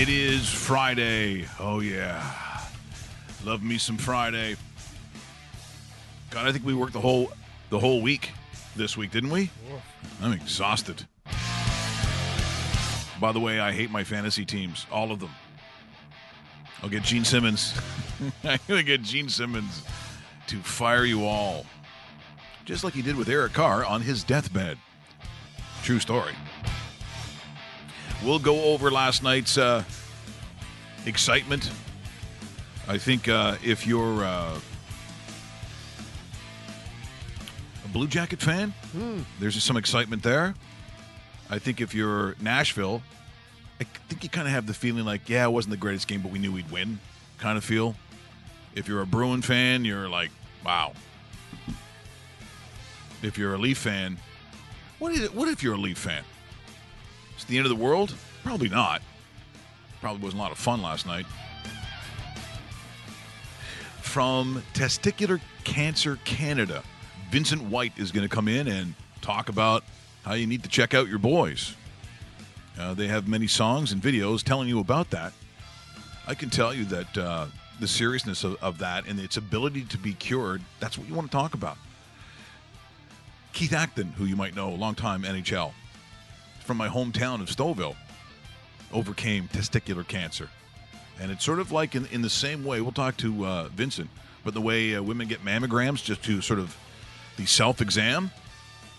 It is Friday. Oh yeah. Love me some Friday. God, I think we worked the whole the whole week this week, didn't we? I'm exhausted. By the way, I hate my fantasy teams, all of them. I'll get Gene Simmons. I'm gonna get Gene Simmons to fire you all. Just like he did with Eric Carr on his deathbed. True story. We'll go over last night's uh, excitement. I think uh, if you're uh, a Blue Jacket fan, there's some excitement there. I think if you're Nashville, I think you kind of have the feeling like, yeah, it wasn't the greatest game, but we knew we'd win kind of feel. If you're a Bruin fan, you're like, wow. If you're a Leaf fan, what is it, what if you're a Leaf fan? It's the end of the world? Probably not. Probably wasn't a lot of fun last night. From Testicular Cancer Canada, Vincent White is going to come in and talk about how you need to check out your boys. Uh, they have many songs and videos telling you about that. I can tell you that uh, the seriousness of, of that and its ability to be cured, that's what you want to talk about. Keith Acton, who you might know, longtime NHL, from my hometown of Stouffville, overcame testicular cancer. And it's sort of like in, in the same way, we'll talk to uh, Vincent, but the way uh, women get mammograms just to sort of the self exam,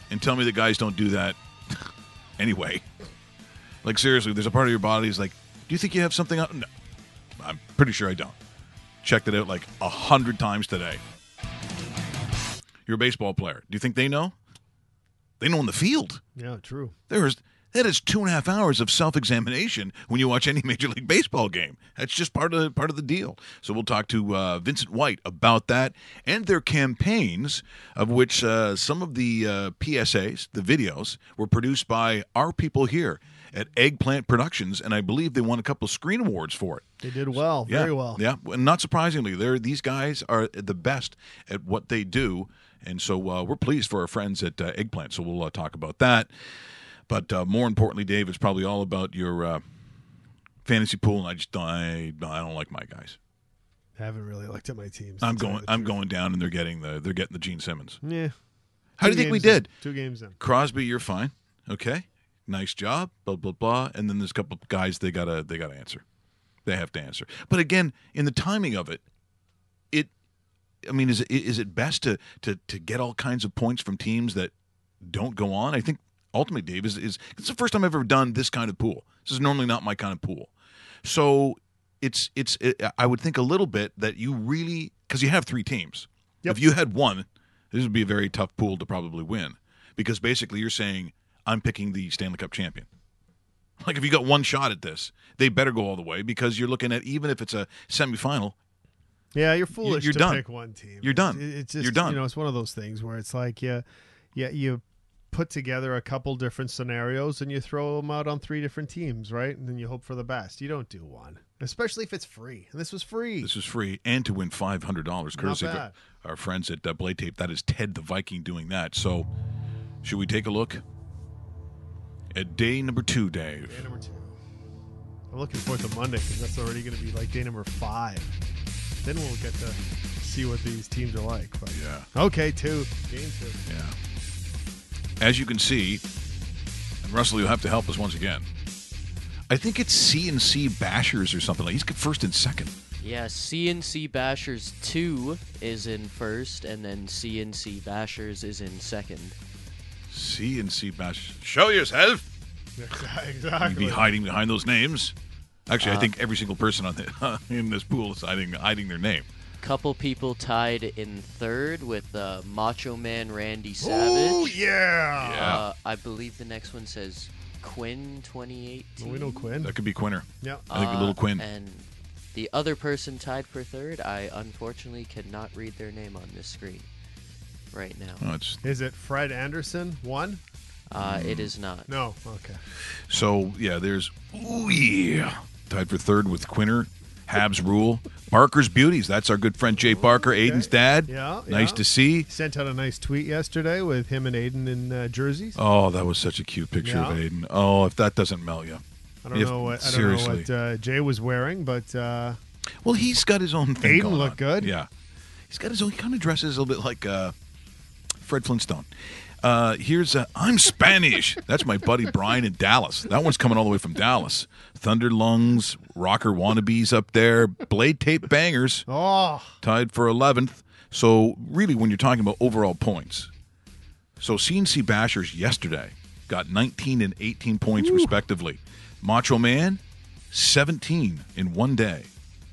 and tell me that guys don't do that anyway. Like, seriously, there's a part of your body is like, do you think you have something out? No. I'm pretty sure I don't. Checked it out like a hundred times today. You're a baseball player. Do you think they know? They know in the field. Yeah, true. There's that is two and a half hours of self-examination when you watch any major league baseball game. That's just part of the, part of the deal. So we'll talk to uh, Vincent White about that and their campaigns, of which uh, some of the uh, PSAs, the videos, were produced by our people here at Eggplant Productions, and I believe they won a couple of screen awards for it. They did well, Yeah, very well. Yeah, and not surprisingly, they're these guys are the best at what they do, and so uh, we're pleased for our friends at uh, Eggplant. So we'll uh, talk about that. But uh, more importantly, Dave, it's probably all about your uh, fantasy pool, and I just I, I don't like my guys. I Haven't really looked at my teams. I'm going I'm going down, and they're getting the they're getting the Gene Simmons. Yeah. How do you think we games in. did? Two games in. Crosby, you're fine. Okay, nice job. Blah blah blah. And then there's a couple of guys they gotta they gotta answer. They have to answer. But again, in the timing of it, it. I mean, is it is it best to to to get all kinds of points from teams that don't go on? I think ultimately, Dave is is it's the first time I've ever done this kind of pool. This is normally not my kind of pool. So it's it's it, I would think a little bit that you really because you have three teams. Yep. If you had one, this would be a very tough pool to probably win because basically you're saying I'm picking the Stanley Cup champion. Like if you got one shot at this, they better go all the way because you're looking at even if it's a semifinal, Yeah, you're foolish you're to done. pick one team. You're done. It- It's just, You're done. You know, it's one of those things where it's like, yeah, yeah, you put together a couple different scenarios and you throw them out on three different teams, right? And then you hope for the best. You don't do one, especially if it's free. And this was free. this is free, and to win five hundred dollars courtesy of our friends at uh, Blade Tape. That is Ted the Viking doing that. So, should we take a look at day number two, Dave? Day number two. I'm looking forward to Monday because that's already going to be like day number five. Then we'll get to see what these teams are like. But Yeah. okay, two game two. Yeah. As you can see, and Russell, you'll have to help us once again. I think it's CNC Bashers or something like. He's first and second. Yeah, CNC Bashers 2 is in first, and then CNC Bashers is in second. CNC and Bashers. Show yourself. exactly. You'd be hiding behind those names. Actually, I Uh, think every single person on the, in this pool is hiding hiding their name. Couple people tied in third with uh, Macho Man Randy Savage. Oh yeah. Yeah. Uh, I believe the next one says Quinn 2018. Well, we know Quinn. That could be Quinner. Yeah. I think a Uh, little Quinn. And the other person tied for third, I unfortunately cannot read their name on this screen right now. Oh, it's, Is it Fred Anderson? One? Uh, it is not. No. Okay. so yeah, there's oh yeah, tied for third with Quinner, Habs Rule, Barker's Beauties. That's our good friend Jay Barker, Aiden's dad. Yeah, nice yeah. to see. Sent out a nice tweet yesterday with him and Aiden in uh, jerseys. Oh, that was such a cute picture of Aiden. Oh, if that doesn't melt you. I don't If- know what I don't seriously. know what uh, Jay was wearing, but uh, Well, he's got his own thing. Aiden going looked good. Yeah, he's got his own. He kind of dresses a little bit like uh, Fred Flintstone. Uh, here's uh, I'm Spanish. That's my buddy Brian in Dallas. That one's coming all the way from Dallas. Thunder Lungs, Rocker Wannabes up there, Blade Tape Bangers oh, tied for 11th. So really, when you're talking about overall points, so CNC Bashers yesterday got 19 and 18 points respectively. Macho Man, 17 in one day.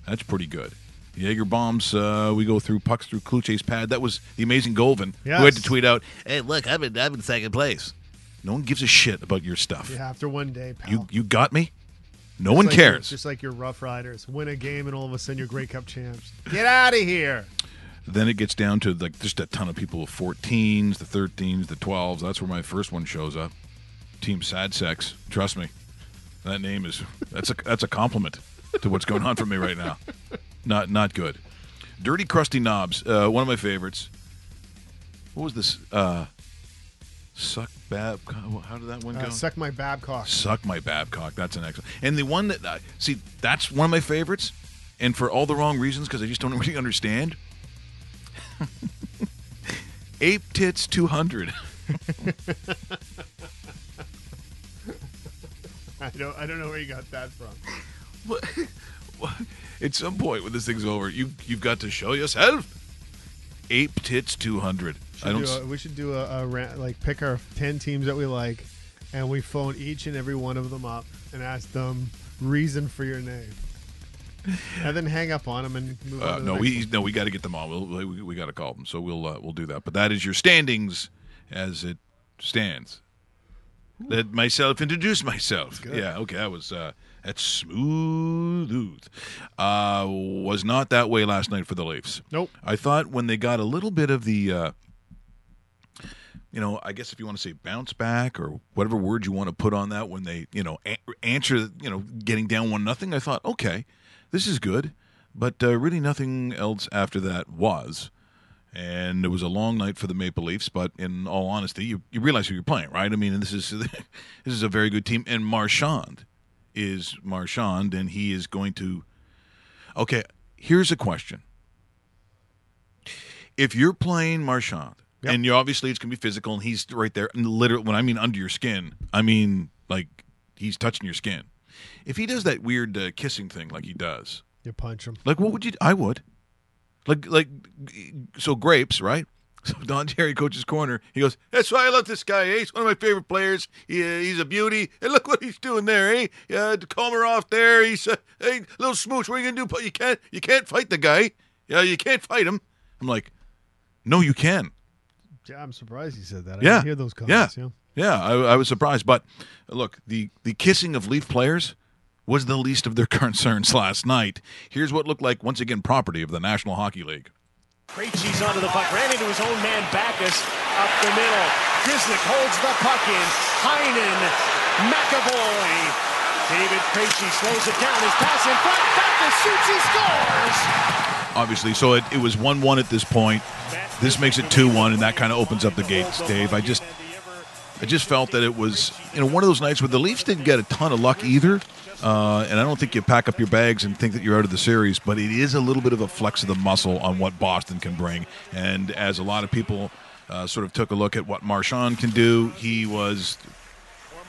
That's pretty good. Jaeger bombs. Uh, we go through pucks through Kluche's pad. That was the amazing Golvin who had to tweet out, "Hey, look, I'm in, I'm in second place." No one gives a shit about your stuff. yeah, after one day, pal. You you got me. No Just one like your- cares. just like your Rough Riders, win a game and all of a sudden you're Grey Cup champs. Get out of here. Then it gets down to like just a ton of people with 14s, the 13s, the 12s. That's where my first one shows up. Team Sad Sex. Trust me, that name is that's a that's a compliment to what's going on for me right now. Not not good. Dirty Crusty Knobs. Uh, one of my favorites. What was this? Uh, suck Bab. How did that one go? Uh, suck my Babcock. Suck my Babcock. That's an excellent. And the one that uh, see, that's one of my favorites, and for all the wrong reasons because I just don't really understand. Ape tits two hundred. I don't. I don't know where you got that from. At some point when this thing's over, you you've got to show yourself. Ape tits two hundred. I don't. do a- we should do a, a ra- like pick our ten teams that we like, and we phone each and every one of them up and ask them reason for your name, and then hang up on them and move on. Uh, the no, we one. no, we got to get them on. We'll, we we got to call them, so we'll uh, we'll do that. But that is your standings as it stands. Let myself introduce myself. good. Yeah, okay, that was uh, that's smooth. Uh, was not that way last night for the Leafs. Nope. I thought when they got a little bit of the, uh, you know, I guess if you want to say bounce back or whatever word you want to put on that, when they, you know, a- answer, you know, getting down one nothing, I thought, okay, this is good, but uh, really nothing else after that was. And it was a long night for the Maple Leafs, but in all honesty, you, you realize who you're playing, right? I mean, and this is this is a very good team, and Marchand is Marchand, and he is going to. Okay, here's a question: If you're playing Marchand, Yep. and you obviously it's gonna be physical, and he's right there, and literally, when I mean under your skin, I mean like he's touching your skin. If he does that weird uh, kissing thing like he does, You punch him. like, what would you? I would. Like, like, so grapes, right? So Don Cherry coaches corner. He goes, "That's why I love this guy. Eh? He's one of my favorite players. He, uh, he's a beauty. And look what he's doing there, eh? Yeah, to calm her off there. He's uh, hey, little smooch. What are you gonna do? But you can't, you can't fight the guy. Yeah, you can't fight him. I'm like, no, you can. Yeah, I'm surprised you said that. I Yeah. didn't hear those comments. Yeah. Yeah, I, I was surprised, but look, the the kissing of Leaf players was the least of their concerns last night. Here's what looked like once again property of the National Hockey League. Krejci's onto the puck, ran into his own man Backes up the middle. Grisnick holds the puck in. Heinen, McAvoy. David Krejci slows it down. His pass in front. Backes shoots. He scores. Obviously, so it, it was one one at this point. This makes it two one, and that kind of opens up the gates, Dave. I just I just felt that it was you know one of those nights where the Leafs didn't get a ton of luck either. Uh, and I don't think you pack up your bags and think that you're out of the series, but it is a little bit of a flex of the muscle on what Boston can bring. And as a lot of people uh, sort of took a look at what Marchand can do, he was.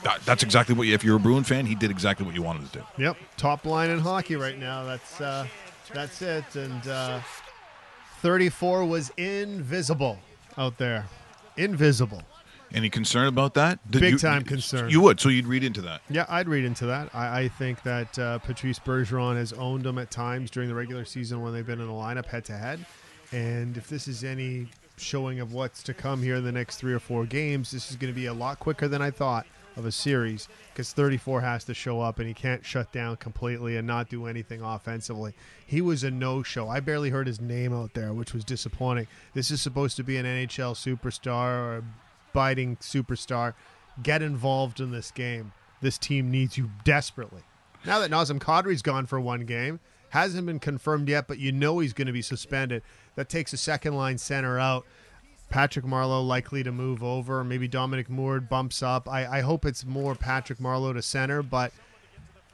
that- That's exactly what you. If you're a Bruin fan, he did exactly what you wanted to do. Yep, top line in hockey right now. That's uh, that's it. And uh, 34 was invisible out there, invisible. Any concern about that? Did Big you- time concern. You would, so you'd read into that. Yeah, I'd read into that. I, I think that uh, Patrice Bergeron has owned them at times during the regular season when they've been in the lineup head to head. And if this is any showing of what's to come here in the next three or four games, this is going to be a lot quicker than I thought of a series because 34 has to show up and he can't shut down completely and not do anything offensively. He was a no show. I barely heard his name out there, which was disappointing. This is supposed to be an NHL superstar or a biting superstar. Get involved in this game. This team needs you desperately. Now that Nazem Kadri's gone for one game, hasn't been confirmed yet, but you know he's going to be suspended. That takes a second line center out. Patrick Marleau likely to move over. Maybe Dominic Moore bumps up. I, I hope it's more Patrick Marleau to center, but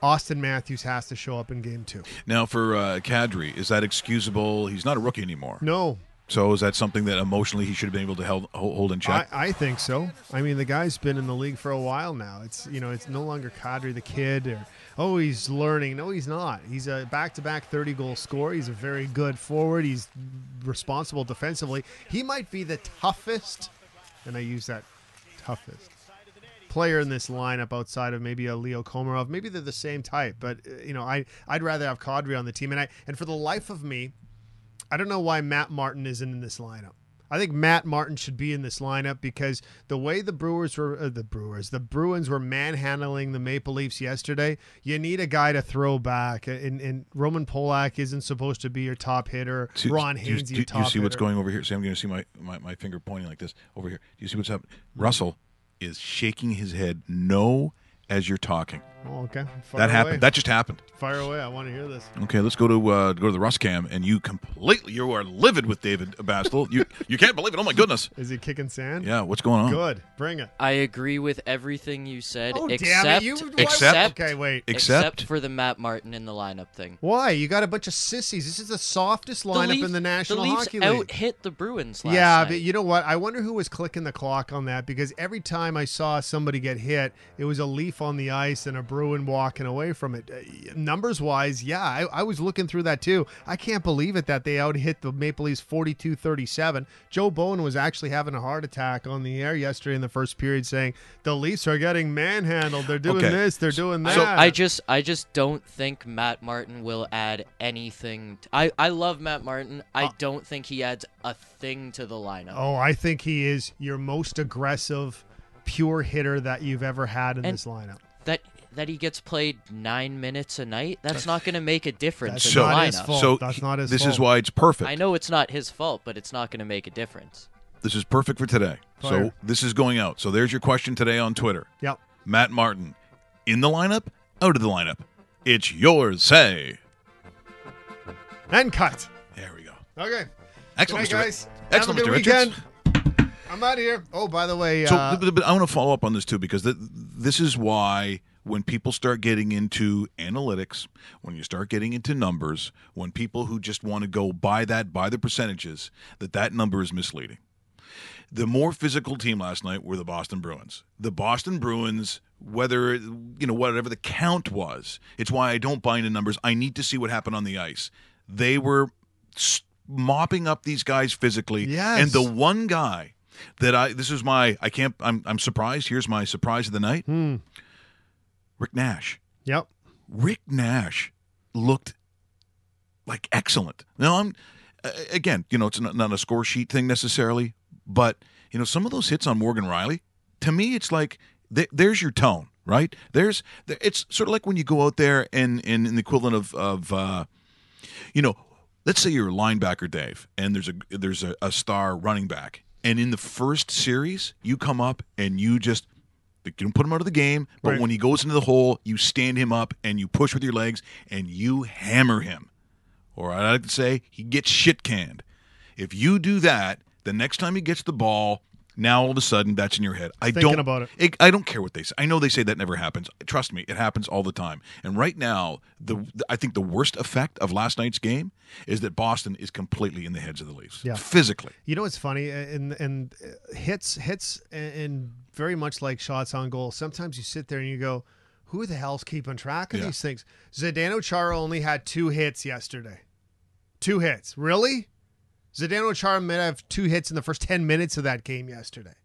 Auston Matthews has to show up in game two. Now, for uh, Kadri, is that excusable? He's not a rookie anymore. No, So is that something that emotionally he should have been able to held, hold in check? I think so. I mean, the guy's been in the league for a while now. It's you know, it's no longer Kadri the kid or oh he's learning. No, he's not. He's a back-to-back 30 goal scorer. He's a very good forward. He's responsible defensively. He might be the toughest, and I use that toughest player in this lineup outside of maybe a Leo Komarov. Maybe they're the same type, but uh, you know, I I'd rather have Kadri on the team. And I and for the life of me, I don't know why Matt Martin isn't in this lineup. I think Matt Martin should be in this lineup because the way the Brewers were, uh, the Brewers, the Bruins were manhandling the Maple Leafs yesterday. You need a guy to throw back, and, and Roman Polak isn't supposed to be your top hitter. See- Ron you, Hainsey, do, your do you see what's hitter. going over here? See, I'm going to see my, my, my finger pointing like this over here. Do you see what's happening? Russell is shaking his head no as you're talking. Oh, okay, Fire that away. happened. That just happened. Fire away! I want to hear this. Okay, let's go to uh, go to the Russ cam, and you completely you are livid with David Bastel. you you can't believe it. Oh my goodness. Is he kicking sand? Yeah, what's going on? Good. Bring it. I agree with everything you said, Oh except damn it! You why- Except- Okay, wait. Except- for the Matt Martin in the lineup thing. Why? You got a bunch of sissies. This is the softest lineup Leaf- in the National the Leafs Hockey League. out hit the Bruins last yeah, night. but you know what? I wonder who was clicking the clock on that because every time I saw somebody get hit, it was a Leaf on the ice and a Bruin walking away from it. Uh, Numbers wise, yeah, I, I was looking through that too. I can't believe it that they out hit the Maple Leafs 42 37. Joe Bowen was actually having a heart attack on the air yesterday in the first period saying the Leafs are getting manhandled. They're doing Okay. this, they're doing that. So I just I just don't think Matt Martin will add anything. t- I I love Matt Martin. I uh, don't think he adds a thing to the lineup. Oh, I think he is your most aggressive, pure hitter that you've ever had in And- this lineup. That that he gets played nine minutes a night. That's not going to make a difference That's in the not his lineup. fault. So That's not his This is fault. why it's perfect. I know it's not his fault, but it's not going to make a difference. This is perfect for today. So Fire. this is going out. So there's your question today on Twitter. Yep. Matt Martin, in the lineup, out of the lineup. It's yours. Say. And cut. There we go. Okay. Excellent, Good night, Mr. guys. Excellent, Have a Mr. good Richards. weekend. I'm out of here. Oh, by the way, So, uh, but, but I want to follow up on this too because th- this is why when people start getting into analytics, when you start getting into numbers, when people who just want to go by that by the percentages, that that number is misleading. The more physical team last night were the Boston Bruins. The Boston Bruins, whether you know whatever the count was, it's why I don't buy into numbers. I need to see what happened on the ice. They were mopping up these guys physically, Yes. and the one guy that I this is my I can't I'm I'm surprised. Here's my surprise of the night. Hmm. Rick Nash. yep. Rick Nash looked like excellent. Now I'm again, you know, it's not, not a score sheet thing necessarily, but you know, some of those hits on Morgan Rielly, to me, it's like th- there's your tone, right? There's th- it's sort of like when you go out there and and in the equivalent of of uh, you know, let's say you're a linebacker, Dave, and there's a there's a, a star running back, and in the first series, you come up and you just you don't put him out of the game, but Right. when he goes into the hole, you stand him up and you push with your legs and you hammer him. Or I like to say, he gets shit canned. If you do that, the next time he gets the ball, now all of a sudden that's in your head. I Thinking don't about it. I don't care what they say. I know they say that never happens. Trust me, it happens all the time. And right now, the I think the worst effect of last night's game is that Boston is completely in the heads of the Leafs. Yeah. Physically. You know what's funny? And and uh, hits hits and, and very much like shots on goal. Sometimes you sit there and you go, "Who the hell's keeping track of Yeah. these things?" Zdeno Chara only had two hits yesterday. Two hits, really? Zdeno Chara might have two hits in the first ten minutes of that game yesterday.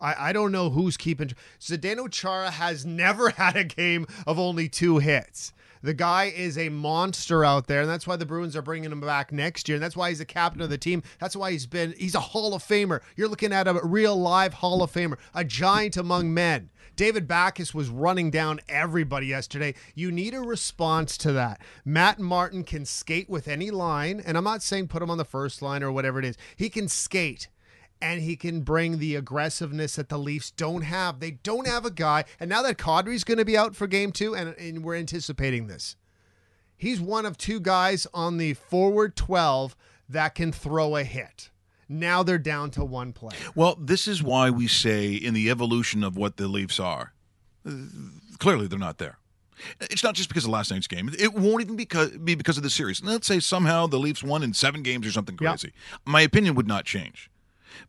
I, I don't know who's keeping. Zdeno Chara has never had a game of only two hits. The guy is a monster out there, and that's why the Bruins are bringing him back next year, and that's why he's the captain of the team. That's why he's been. He's a Hall of Famer. You're looking at a real live Hall of Famer, a giant among men. David Backes was running down everybody yesterday. You need a response to that. Matt Martin can skate with any line, and I'm not saying put him on the first line or whatever it is. He can skate and he can bring the aggressiveness that the Leafs don't have. They don't have a guy, and now that Kadri's going to be out for game two, and, and we're anticipating this, he's one of two guys on the forward 12 that can throw a hit. Now they're down to one play. Well, this is why we say in the evolution of what the Leafs are, clearly they're not there. It's not just because of last night's game. It won't even because, be because of the series. Let's say somehow the Leafs won in seven games or something crazy. My opinion would not change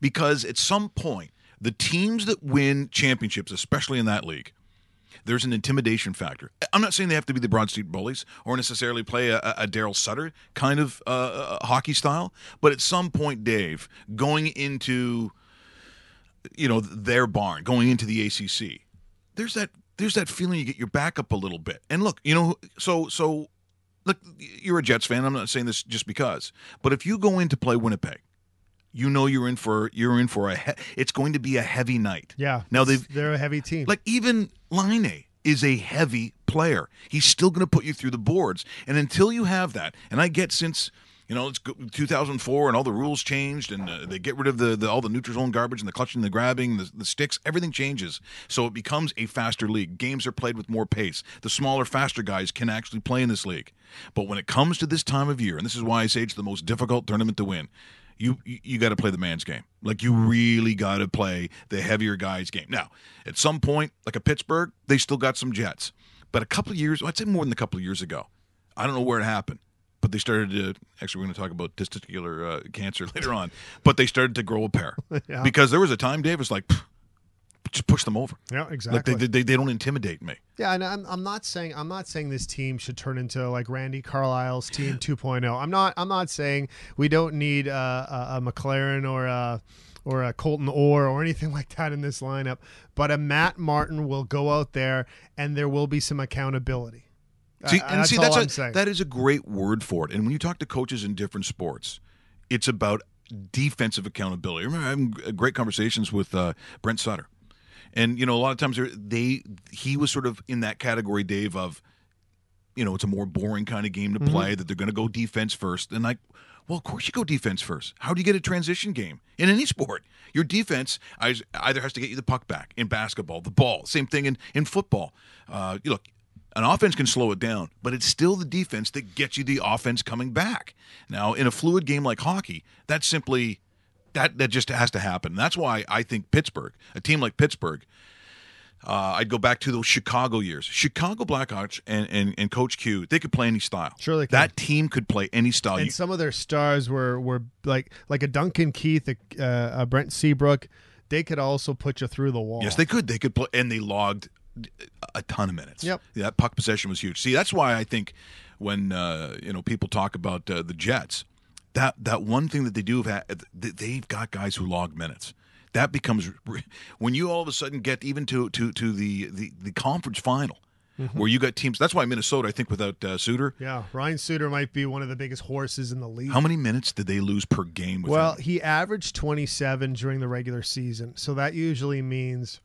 because at some point, the teams that win championships, especially in that league, there's an intimidation factor. I'm not saying they have to be the Broad Street Bullies or necessarily play a, a Darryl Sutter kind of uh, uh, hockey style, but at some point, Dave, going into you know their barn, going into the ACC, there's that there's that feeling you get your back up a little bit. And look, you know, so so look, you're a Jets fan. I'm not saying this just because, but if you go in to play Winnipeg, you know you're in for you're in for a he- it's going to be a heavy night. Yeah. Now they've they're a heavy team. like even Line is a heavy player. He's still going to put you through the boards, and until you have that, and I get since you know it's 2004 and all the rules changed, and uh, they get rid of the, the all the neutral zone garbage and the clutching, and the grabbing, the, the sticks, everything changes. So it becomes a faster league. Games are played with more pace. The smaller, faster guys can actually play in this league. But when it comes to this time of year, and this is why I say it's the most difficult tournament to win, you you, got to play the man's game. Like you really got to play the heavier guys' game. Now, at some point, like a Pittsburgh, they still got some Jets. But a couple of years, I'd say more than a couple of years ago, I don't know where it happened, but they started to. Actually, we're going to talk about testicular uh, cancer later on. But they started to grow a pair Yeah. because there was a time, Dave was like, "Pff, just push them over. yeah, exactly. Like they, they they don't intimidate me. Yeah, and I'm, I'm not saying I'm not saying this team should turn into like Randy Carlyle's team 2.0. I'm not I'm not saying we don't need uh, a, a McLaren or a or a Colton Orr or anything like that in this lineup, but a Matt Martin will go out there and there will be some accountability. See, Uh, and that's see, all that's I'm a, that is a great word for it. And when you talk to coaches in different sports, it's about defensive accountability. I remember having great conversations with uh, Brent Sutter, and you know, a lot of times they he was sort of in that category, Dave, of you know, it's a more boring kind of game to play. That they're going to go defense first, and like. Well, of course you go defense first. How do you get a transition game in any sport? Your defense either has to get you the puck back in basketball, the ball. Same thing in in football. Uh, you look, an offense can slow it down, but it's still the defense that gets you the offense coming back. Now, in a fluid game like hockey, that's simply that that just has to happen. That's why I think Pittsburgh, a team like Pittsburgh, uh, I'd go back to those Chicago years. Chicago Blackhawks and, and, and Coach Q, they could play any style. Sure they can. That team could play any style. and You- some of their stars were were like like a Duncan Keith, a, uh, a Brent Seabrook. They could also put you through the wall. Yes, they could. They could play, and they logged a ton of minutes. Yep. Yeah, that puck possession was huge. See, that's why I think when uh, you know people talk about uh, the Jets, that that one thing that they do have, they've got guys who log minutes. That becomes when you all of a sudden get even to to to the the, the conference final, where you got teams. That's why Minnesota, I think, without uh, Suter, Yeah, Ryan Suter might be one of the biggest horses in the league. how many minutes did they lose per game? With Well, him? he averaged 27 during the regular season. So that usually means,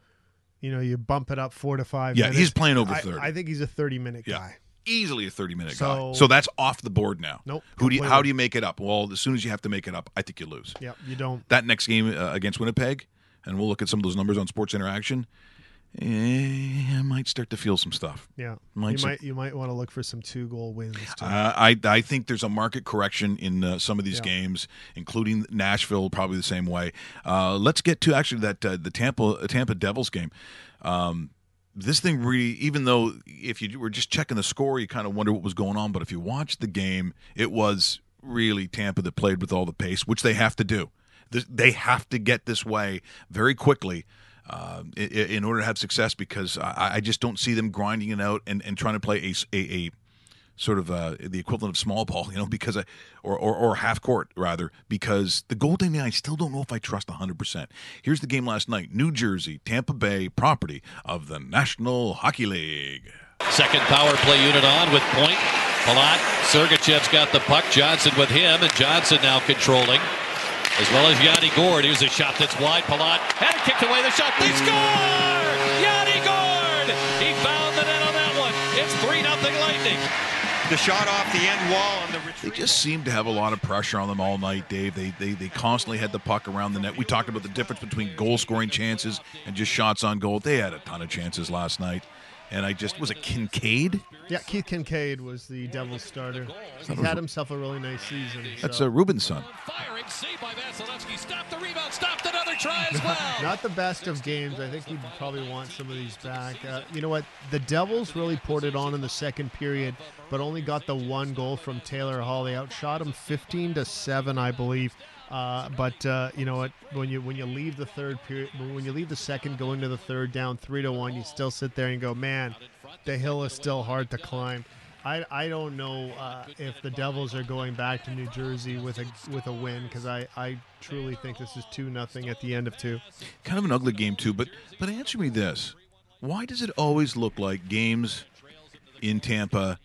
you know, you bump it up four to five Yeah, minutes. he's playing over I- 30. I, think he's a 30 minute Yeah. guy. Easily a thirty minute guy. So- So that's off the board now. Nope, Who do you, how do you make it up? Well, as soon as you have to make it up, I think you lose. Yep, you don't. that next game uh, against Winnipeg, and we'll look at some of those numbers on Sports Interaction. Eh, I might start to feel some stuff. Yeah, Might you some- might you might want to look for some two goal wins. Too. Uh, I I think there's a market correction in uh, some of these Yeah. games, including Nashville, probably the same way. Uh, let's get to actually that uh, the Tampa Tampa Devils game. Um, this thing really, even though if you were just checking the score, you kind of wonder what was going on. But if you watch the game, it was really Tampa that played with all the pace, which they have to do. They have to get this way very quickly uh, in, order to have success because I, just don't see them grinding it out and, and trying to play a- a sort of uh, the equivalent of small ball, you know, because I, or, or or half court rather, because the Golden goaltending I still don't know if I trust 100. percent Here's the game last night: New Jersey, Tampa Bay, property of the National Hockey League. Second power play unit on with point. Palat, Sergachev's got the puck. Johnson with him, and Johnson now controlling. As well as Yanni Gourde. Here's a shot that's wide. Palat had it kicked away the shot. They score! Yanni Gourde! He found the net on that one. It's 3 0 Lightning. The shot off the end wall and the They just seemed to have a lot of pressure on them all night, Dave. They, they they constantly had the puck around the net. We talked about the difference between goal scoring chances and just shots on goal. They had a ton of chances last night, and I just was it Kinkaid. yeah, Keith Kinkaid was the Devils starter. He had himself a really nice season. That's so. uh, Ruben's son. Firing save by Vasilevskiy. Stop the rebound. Stopped another try as well. Not the best of games. I think we'd probably want some of these back. Uh, you know what? The Devils really poured it on in the second period, but only got the one goal from Taylor Hall. They outshot him 15 to seven, I believe. Uh, but uh, you know what? When you when you leave the third period, when you leave the second, go into the third, down three to one, you still sit there and go, man, the hill is still hard to climb. I, I don't know uh, if the Devils are going back to New Jersey with a with a win because I, I truly think this is two nothing at the end of two. Kind of an ugly game too, but but answer me this: Why does it always look like games in Tampa?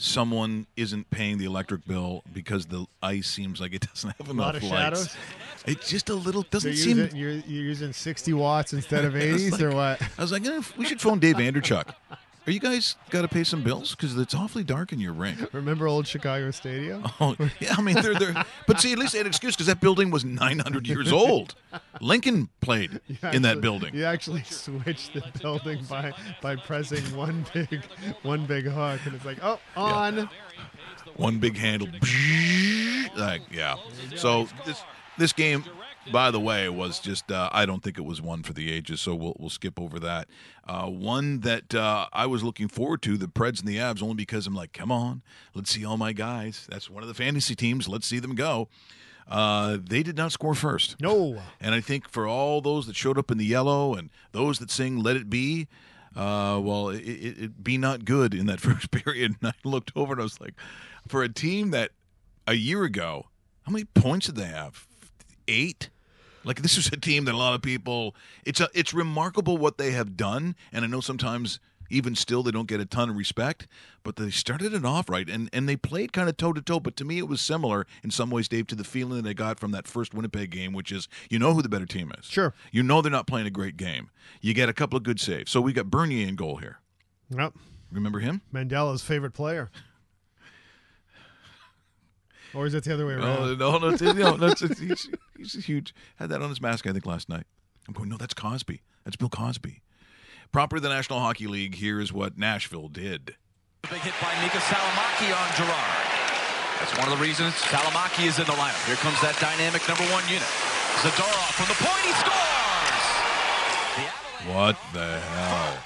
Someone isn't paying the electric bill because the ice seems like it doesn't have enough lot of lights. shadows? It's just a little doesn't you're, seem. using, you're, you're using 60 watts instead of 80s or what? I was like, eh, we should phone Dave Andreychuk. Are you guys got to pay some bills because it's awfully dark in your ring? Remember old Chicago Stadium? Oh, yeah, I mean they're they're. But see, at least they had an excuse because that building was 900 years old. Lincoln played You in that building. You actually switched the building by by pressing one big one big hook, and it's like, oh, on. One big handle. Like yeah. So this this game, by the way, was just uh, I don't think it was one for the ages. So we'll we'll skip over that. Uh, one that uh, I was looking forward to, the Preds and the Avs, only because I'm like, come on, let's see all my guys. That's one of the fantasy teams. Let's see them go. Uh, they did not score first. No. And I think for all those that showed up in the yellow and those that sing "Let It Be," uh, well, it, it, it be not good in that first period. And I looked over and I was like, for a team that a year ago, how many points did they have? Eight. Like this was a team that a lot of people. It's a. It's remarkable what they have done, and I know sometimes even still they don't get a ton of respect, but they started it off right, and and they played kind of toe to toe. But to me, it was similar in some ways, Dave, to the feeling that I got from that first Winnipeg game, which is you know who the better team is. Sure. You know they're not playing a great game. You get a couple of good saves. So we got Bernier in goal here. Yep. Remember him? Mandela's favorite player. Or is it the other way around? no, no, it's, no, no, it's, it's, he's, he's huge. Had that on his mask, I think, last night. I'm going, no, that's Cosby. That's Bill Cosby. Proper the National Hockey League. Here is what Nashville did. Big hit by Miikka Salomaki on Girard. That's one of the reasons Salomaki is in the lineup. Here comes that dynamic number one unit. Zadorov from the point, he scores! The What the hell?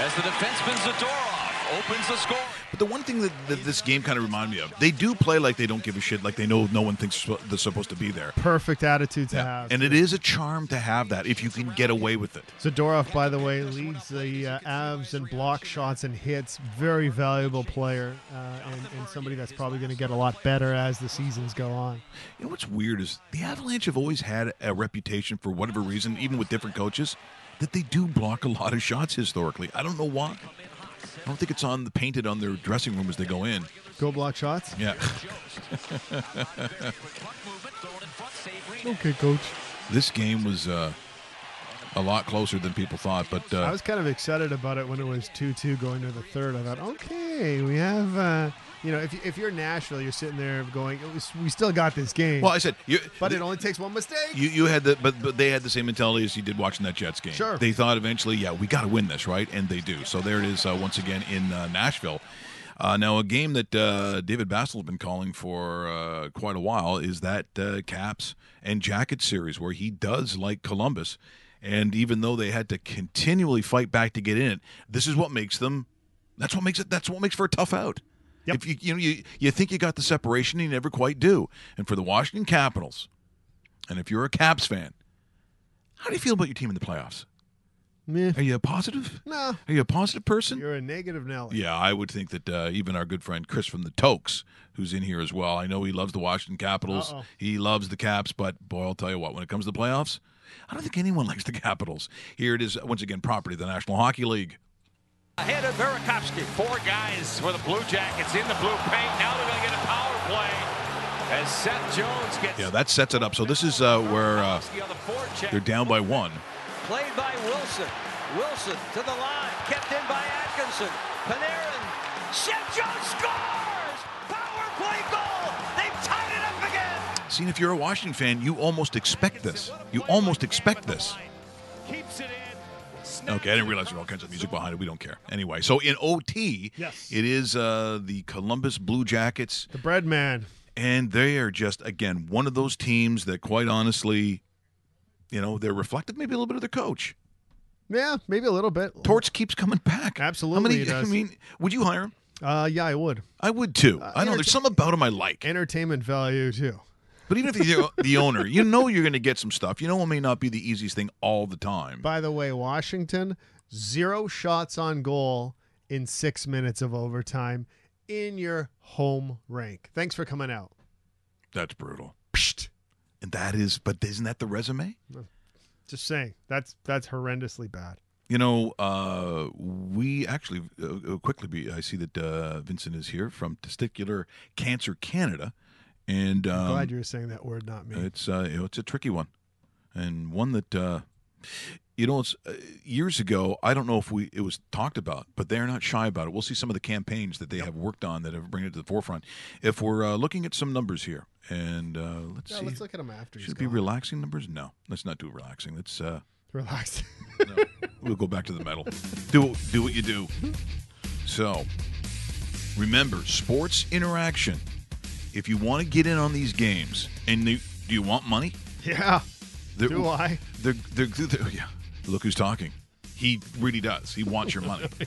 as the defenseman Zadorov opens the score. But the one thing that, that this game kind of reminded me of, they do play like they don't give a shit, like they know no one thinks they're supposed to be there. Perfect attitude to have. And it is a charm to have that if you can get away with it. Zadorov, by the way, leads the uh, Avs in block shots and hits. Very valuable player, uh, and, and somebody that's probably going to get a lot better as the seasons go on. You know what's weird is the Avalanche have always had a reputation for whatever reason, even with different coaches, that they do block a lot of shots historically. I don't know why. I don't think it's on the painted on their dressing room as they go in. Go block shots. Yeah. Okay, coach. this game was uh, a lot closer than people thought, but I uh, was kind of excited about it when it was 2 2 going to the third. I thought, okay, we have, uh, you know, if, if you're Nashville, you're sitting there going, we still got this game. well, I said you, but it only takes one mistake. You you had the but but they had the same mentality as you did watching that Jets game. Sure. They thought eventually, yeah, we got to win this, right? And they do. So there it is uh, once again in uh, Nashville. Uh, now a game that uh, David Bassel has been calling for uh, quite a while is that uh, Caps and Jacket series where he does like Columbus, and even though they had to continually fight back to get in it, this is what makes them. That's what makes it. That's what makes for a tough out. Yep. If you you know you you think you got the separation, you never quite do. And for the Washington Capitals, and if you're a Caps fan, how do you feel about your team in the playoffs? Meh. Are you a positive? No, Are you a positive person? you're a negative Nelly. Yeah, I would think that uh, even our good friend Chris from the Tokes, who's in here as well, I know he loves the Washington Capitals. Uh-oh. He loves the Caps, but boy, I'll tell you what, when it comes to the playoffs, I don't think anyone likes the Capitals. Here it is, once again, property of the National Hockey League. Ahead of Burakovsky. Four guys for the Blue Jackets in the blue paint. Now they're going to get a power play as Seth Jones gets. Yeah, that sets it up. So this is uh, where uh, Burakovsky on the forecheck. they're down by one. Played by Wilson. Wilson to the line. Kept in by Atkinson. Panarin. Seth Jones scores! Power play goal! They've tied it up again! See, if you're a Washington fan, you almost expect this. You almost expect this. Keeps it in. Okay, I didn't realize there were all kinds of music behind it. We don't care. Anyway, so in OT, Yes. it is uh, the Columbus Blue Jackets The bread man. And they are just again one of those teams that, quite honestly, you know, they're reflective maybe a little bit of their coach. Yeah, maybe a little bit. Torch keeps coming back. Absolutely, How many? I mean, would you hire him? Uh, yeah, I would. I would too. I know entertain- there's some about him I like. Entertainment value too. But even if you're the owner, you know you're going to get some stuff. You know it may not be the easiest thing all the time. By the way, Washington zero shots on goal in six minutes of overtime in your home rank. Thanks for coming out. That's brutal. Psht. And that is, but isn't that the resume? Just saying, that's that's horrendously bad. You know, uh, we actually uh, uh, quickly. Be, I see that uh, Vincent is here from Testicular Cancer Canada, and um, Glad you were saying that word, not me. It's uh, you know, it's a tricky one, and one that uh, you know, it's, uh, years ago. I don't know if we it was talked about, but they're not shy about it. We'll see some of the campaigns that they have worked on that have bring it to the forefront. If we're uh, looking at some numbers here, and uh, let's Yeah, see, let's look at them after. should be gone. relaxing numbers? No, let's not do relaxing. Let's uh, Relax. no, we'll go back to the metal. Do do what you do. So, remember, sports interaction. If you want to get in on these games, and you, do you want money? yeah. They're- Do I? They're, they're, yeah. Look who's talking. He really does. He wants your money.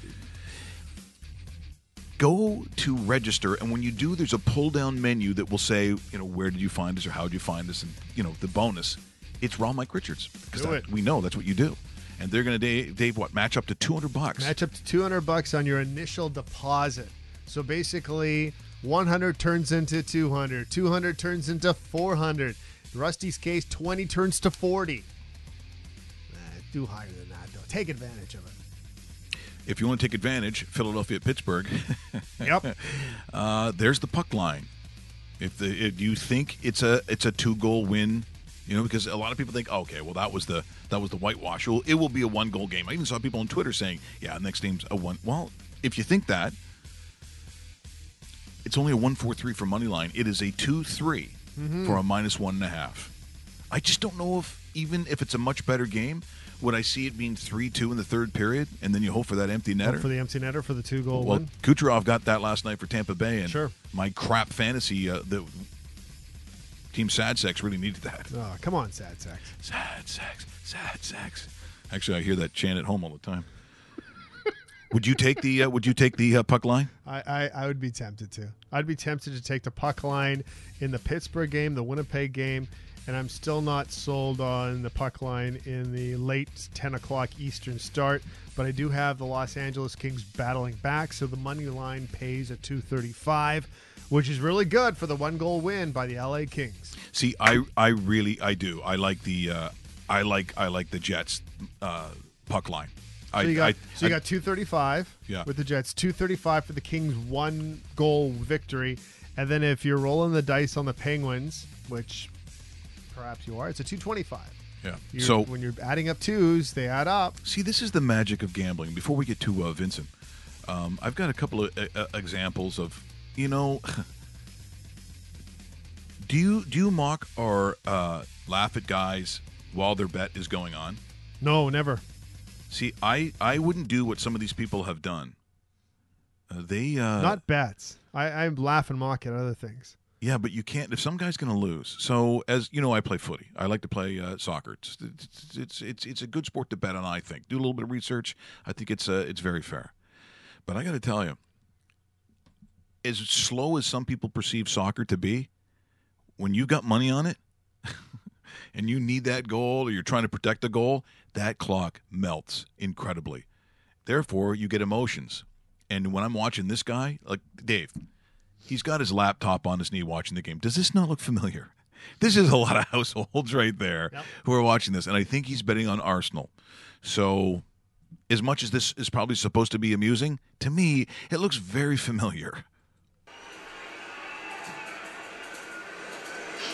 Go to register, and when you do, there's a pull-down menu that will say, you know, where did you find us, or how did you find us, and you know, the bonus. It's Raw Mike Richards because Do that- it. we know that's what you do, and they're going to Dave, Dave what match up to 200 bucks. Match up to 200 bucks on your initial deposit. So basically, 100 turns into 200, 200 turns into 400. Rusty's case, 20 turns to 40. Eh, do higher than that, though. Take advantage of it. If you want to take advantage, Philadelphia, Pittsburgh. Yep. Uh, there's the puck line. If the if you think it's a it's a two goal win, you know, because a lot of people think, okay, well that was the that was the whitewash. Well, it will be a one goal game. I even saw people on Twitter saying, yeah, next game's a one. Well, if you think that, it's only a one four three for money line. It is a two-three for a minus one and a half. I just don't know if even if it's a much better game, would I see it being three two in the third period, and then you hope for that empty netter. For the empty netter for the two goal Well, win. Kucherov got that last night for Tampa Bay, and Sure. my crap fantasy, uh, the team Sad Sex really needed that. Oh, come on, sad sex. Sad Sex, Sad Sex. Actually, I hear that chant at home all the time. Would you take the uh, Would you take the uh, puck line? I, I, I would be tempted to. I'd be tempted to take the puck line in the Pittsburgh game, the Winnipeg game, and I'm still not sold on the puck line in the late 10 o'clock Eastern start. But I do have the Los Angeles Kings battling back, so the money line pays at 235, which is really good for the one goal win by the LA Kings. See, I I really I do. I like the uh, I like I like the Jets uh, puck line. So I, you got I, so you I- got 235 Yeah. with the Jets, 235 for the Kings one goal victory, and then if you're rolling the dice on the Penguins, which perhaps you are, it's a 225. yeah. You're- So when you're adding up twos, they add up. See, this is the magic of gambling. Before we get to uh, Vincent, um, I've got a couple of uh, uh, examples of, you know, do you do you mock or uh, laugh at guys while their bet is going on? No, never. See, I I wouldn't do what some of these people have done. Uh, they uh, Not bets. I, I laugh and mock at other things. Yeah, but you can't if some guy's going to lose. So as you know, I play footy. I like to play uh, soccer. It's, it's it's it's it's a good sport to bet on. I think. Do a little bit of research. I think it's uh, it's very fair. But I got to tell you, as slow as some people perceive soccer to be, when you've got money on it, and you need that goal, or you're trying to protect the goal, that clock melts incredibly. Therefore, you get emotions. And when I'm watching this guy, like Dave, He's got his laptop on his knee watching the game. Does this not look familiar? This is a lot of households right there who are watching this, and I think he's betting on Arsenal. So, as much as this is probably supposed to be amusing, to me, it looks very familiar.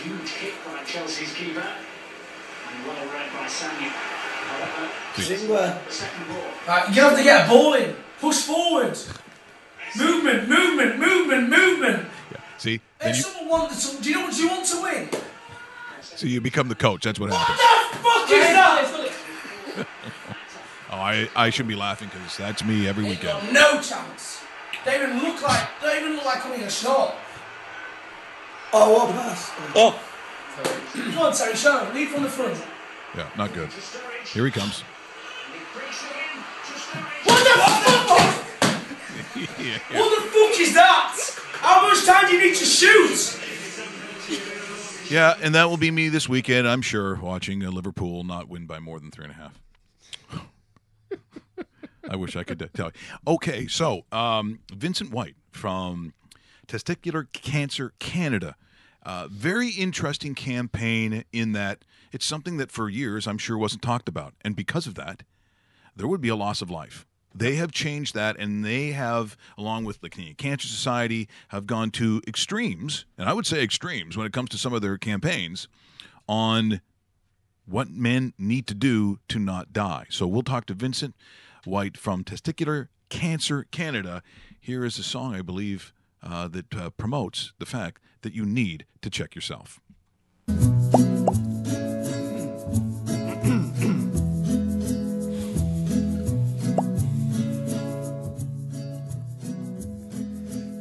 Huge hit by Chelsea's keeper. And well read by Samuel. However, Zingler. the second ball. Right, you have to get a ball in. Push forward. Movement, movement, movement, movement. See, If you, someone wants to, do you know what do you want to win? so you become the coach. That's what What happens. the fuck is that? Oh, I, I shouldn't be laughing because that's me every They weekend. no chance. They even look like they even look like coming a shot. Oh, what a pass. Oh, Come on, Terry, show. Lead from the front. Yeah, not good. Here he comes. What the fuck? What the fuck is that? How much time do you need to shoot? Yeah, and that will be me this weekend, I'm sure, watching uh, Liverpool not win by more than three and a half. I wish I could uh, tell you. Okay, so um, Vincent White from Testicular Cancer Canada. Uh, very interesting campaign in that it's something that for years I'm sure wasn't talked about. And because of that, there would be a loss of life. They have changed that, and they have, along with the Canadian Cancer Society, have gone to extremes, and I would say extremes when it comes to some of their campaigns on what men need to do to not die. So we'll talk to Vincent White from Testicular Cancer Canada. Here is a song, I believe, uh, that uh, promotes the fact that you need to check yourself.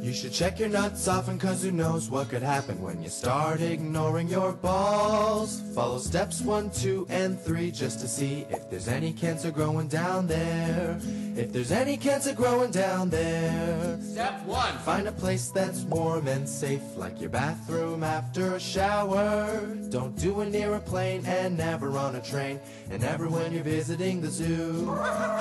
You should check your nuts often cause who knows what could happen when you start ignoring your balls. Follow steps one, two, and three just to see if there's any cancer growing down there. If there's any cancer growing down there. Step one. Find a place that's warm and safe like your bathroom after a shower. Don't do it near a plane and never on a train. And never when you're visiting the zoo.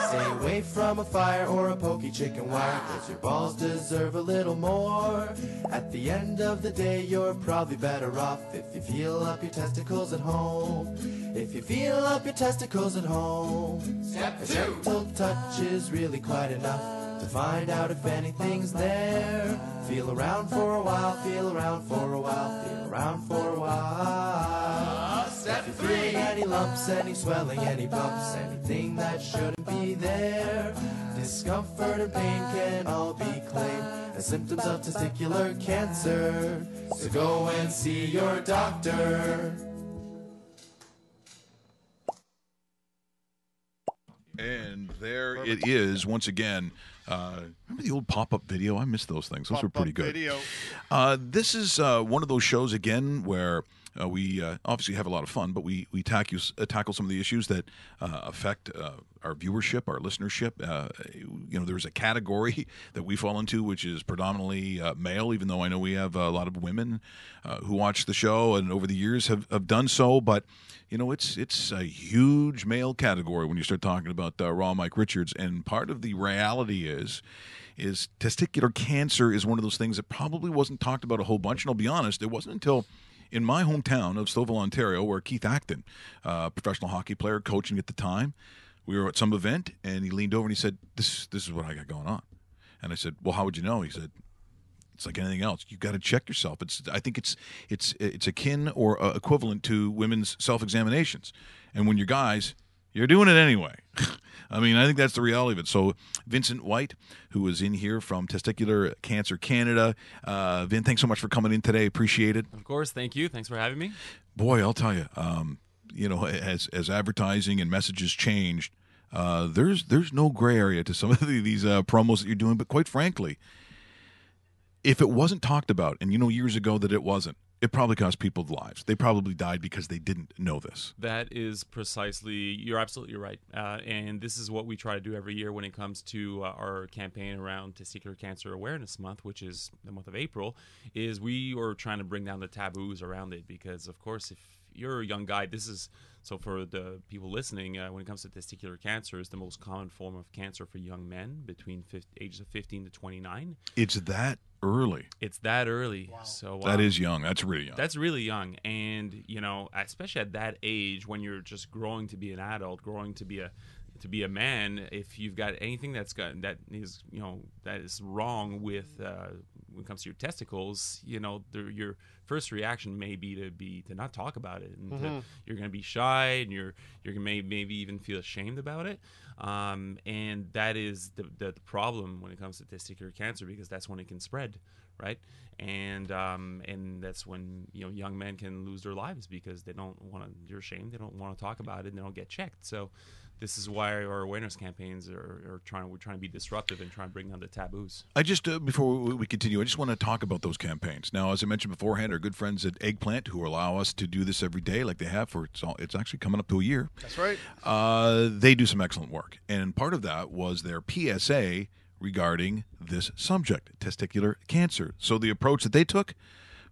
Stay away from a fire or a pokey chicken wire cause your balls deserve a little more. At the end of the day, you're probably better off if you feel up your testicles at home. If you feel up your testicles at home. Step a gentle touch is really quite enough to find out if anything's there. Feel around for a while, feel around for a while, feel around for a while. Ah, step if you feel any lumps, any swelling, any bumps, anything that shouldn't be there. Discomfort and pain can all be claimed as symptoms of testicular cancer. So go and see your doctor. And there it is once again. Uh, remember the old pop-up video? I miss those things. Those were pretty good. Video. Uh, this is uh, one of those shows again where uh, we uh, obviously have a lot of fun, but we we tackle uh, tackle some of the issues that uh, affect uh, our viewership, our listenership. Uh, you know, there's a category that we fall into, which is predominantly uh, male. Even though I know we have a lot of women uh, who watch the show and over the years have, have done so, but you know, it's it's a huge male category when you start talking about uh, Raw Mike Richards, and part of the reality is is testicular cancer is one of those things that probably wasn't talked about a whole bunch. And I'll be honest, it wasn't until in my hometown of Stouffville, Ontario, where Keith Acton, uh, professional hockey player, coaching at the time, we were at some event, and he leaned over and he said, "This this is what I got going on," and I said, "Well, how would you know?" He said. It's like anything else. You got to check yourself. It's. I think it's. It's. It's akin or uh, equivalent to women's self-examinations. And when you're guys, you're doing it anyway. I mean, I think that's the reality of it. So, Vincent White, who is in here from Testicular Cancer Canada, uh, Vin, thanks so much for coming in today. Appreciate it. Of course, thank you. Thanks for having me. Boy, I'll tell you, um, you know, as as advertising and messages changed, uh, there's there's no gray area to some of the, these uh, promos that you're doing. But quite frankly, if it wasn't talked about, and you know years ago that it wasn't, it probably cost people lives. They probably died because they didn't know this. That is precisely. You're absolutely right, uh, and this is what we try to do every year when it comes to uh, our campaign around Testicular Cancer Awareness Month, which is the month of April. Is we are trying to bring down the taboos around it because, of course, if you're a young guy, this is so for the people listening. Uh, when it comes to testicular cancer, is the most common form of cancer for young men between fif- ages of 15 to 29. It's that early. It's that early. So That um, is young. That's really young. That's really young, and you know, especially at that age when you're just growing to be an adult, growing to be a to be a man. If you've got anything that's got that is you know that is wrong with uh, when it comes to your testicles, you know, the, your first reaction may be to be to not talk about it, and to- Mhm. you're going to be shy, and you're you're going to may, maybe even feel ashamed about it. Um, and that is the, the the problem when it comes to testicular cancer because that's when it can spread right? And um, and that's when you know young men can lose their lives because they don't want to. You're ashamed. They don't want to talk about it. and They don't get checked. So this is why our awareness campaigns are, are trying. We're trying to be disruptive and try and bring down the taboos. I just uh, before we we continue, I just want to talk about those campaigns. Now, as I mentioned beforehand, our good friends at Eggplant, who allow us to do this every day, like they have for it's, all, it's actually coming up to a year. That's right. Uh, they do some excellent work, and part of that was their PSA regarding this subject, testicular cancer. So the approach that they took.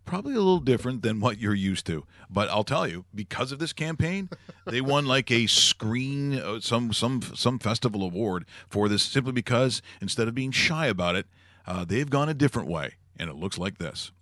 Probably a little different than what you're used to, but I'll tell you, because of this campaign, they won like a screen, uh, some some some festival award for this, simply because instead of being shy about it, uh, they've gone a different way, and it looks like this.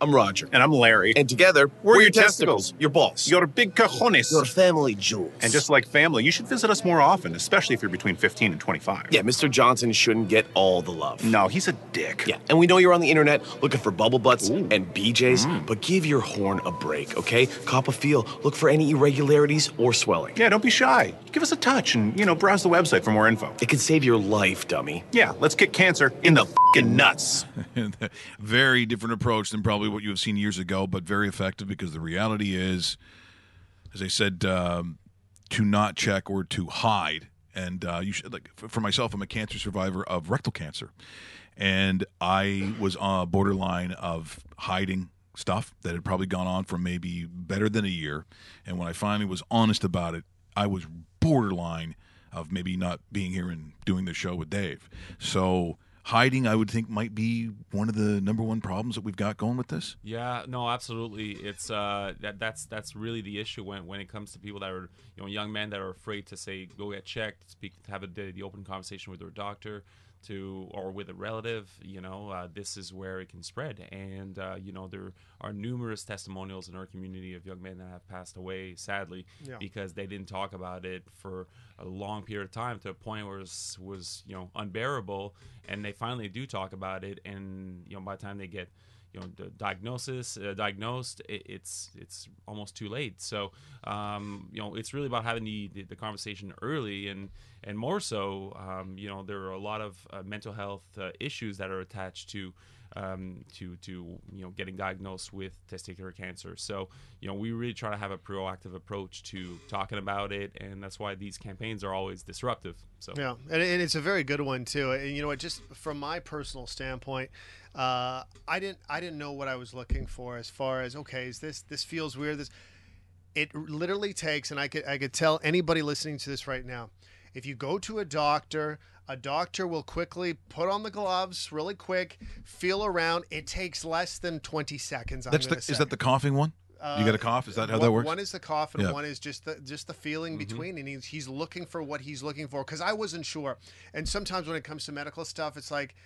I'm Roger. And I'm Larry. And together, we're, we're your testicles. Your balls. Your big cajones. Your family jewels. And just like family, you should visit us more often, especially if you're between 15 and 25. Yeah, Mr. Johnson shouldn't get all the love. No, he's a dick. Yeah, and we know you're on the internet looking for bubble butts Ooh. and BJs, Mm. but give your horn a break, okay? Cop a feel. Look for any irregularities or swelling. Yeah, don't be shy. Give us a touch and, you know, browse the website for more info. It could save your life, dummy. Yeah, let's kick cancer in the fucking nuts. very different approach than probably what you have seen years ago, but very effective because the reality is, as I said, um, to not check or to hide. And uh, you should like for myself, I'm a cancer survivor of rectal cancer, and I was on a borderline of hiding stuff that had probably gone on for maybe better than a year. And when I finally was honest about it, I was borderline of maybe not being here and doing the show with Dave. So hiding, I would think, might be one of the number one problems that we've got going with this. Yeah, no, absolutely. It's uh that that's that's really the issue when when it comes to people that are you know young men that are afraid to say go get checked, speak, have a the, the open conversation with their doctor, to or with a relative. You know, uh, this is where it can spread, and uh, you know there are numerous testimonials in our community of young men that have passed away, sadly, Yeah. because they didn't talk about it for a long period of time to a point where it was, was you know unbearable, and they finally do talk about it, and you know by the time they get you know the diagnosis uh, diagnosed it, it's it's almost too late. So um, you know it's really about having the, the, the conversation early and and more so um, you know there are a lot of uh, mental health uh, issues that are attached to um, to to you know getting diagnosed with testicular cancer so you know we really try to have a proactive approach to talking about it and that's why these campaigns are always disruptive so Yeah, and, and it's a very good one too. And you know what? Just from my personal standpoint, uh, I didn't I didn't know what I was looking for as far as okay, is this this feels weird. This it literally takes, and I could I could tell anybody listening to this right now, if you go to a doctor. A doctor will quickly put on the gloves really quick, feel around. It takes less than 20 seconds. That's the, is that the coughing one? you got a cough? Is that how one, that works? One is the cough, and Yeah. one is just the just the feeling Mhm. between, and he's he's looking for what he's looking for. Because I wasn't sure, and sometimes when it comes to medical stuff, it's like,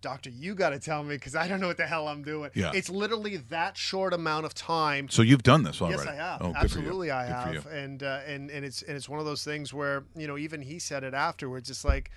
doctor, you got to tell me because I don't know what the hell I'm doing. Yeah. It's literally that short amount of time. So you've done this already? Yes, I have. Oh, good for you. Absolutely, I have. And uh, and and it's and it's one of those things where you know even he said it afterwards. It's like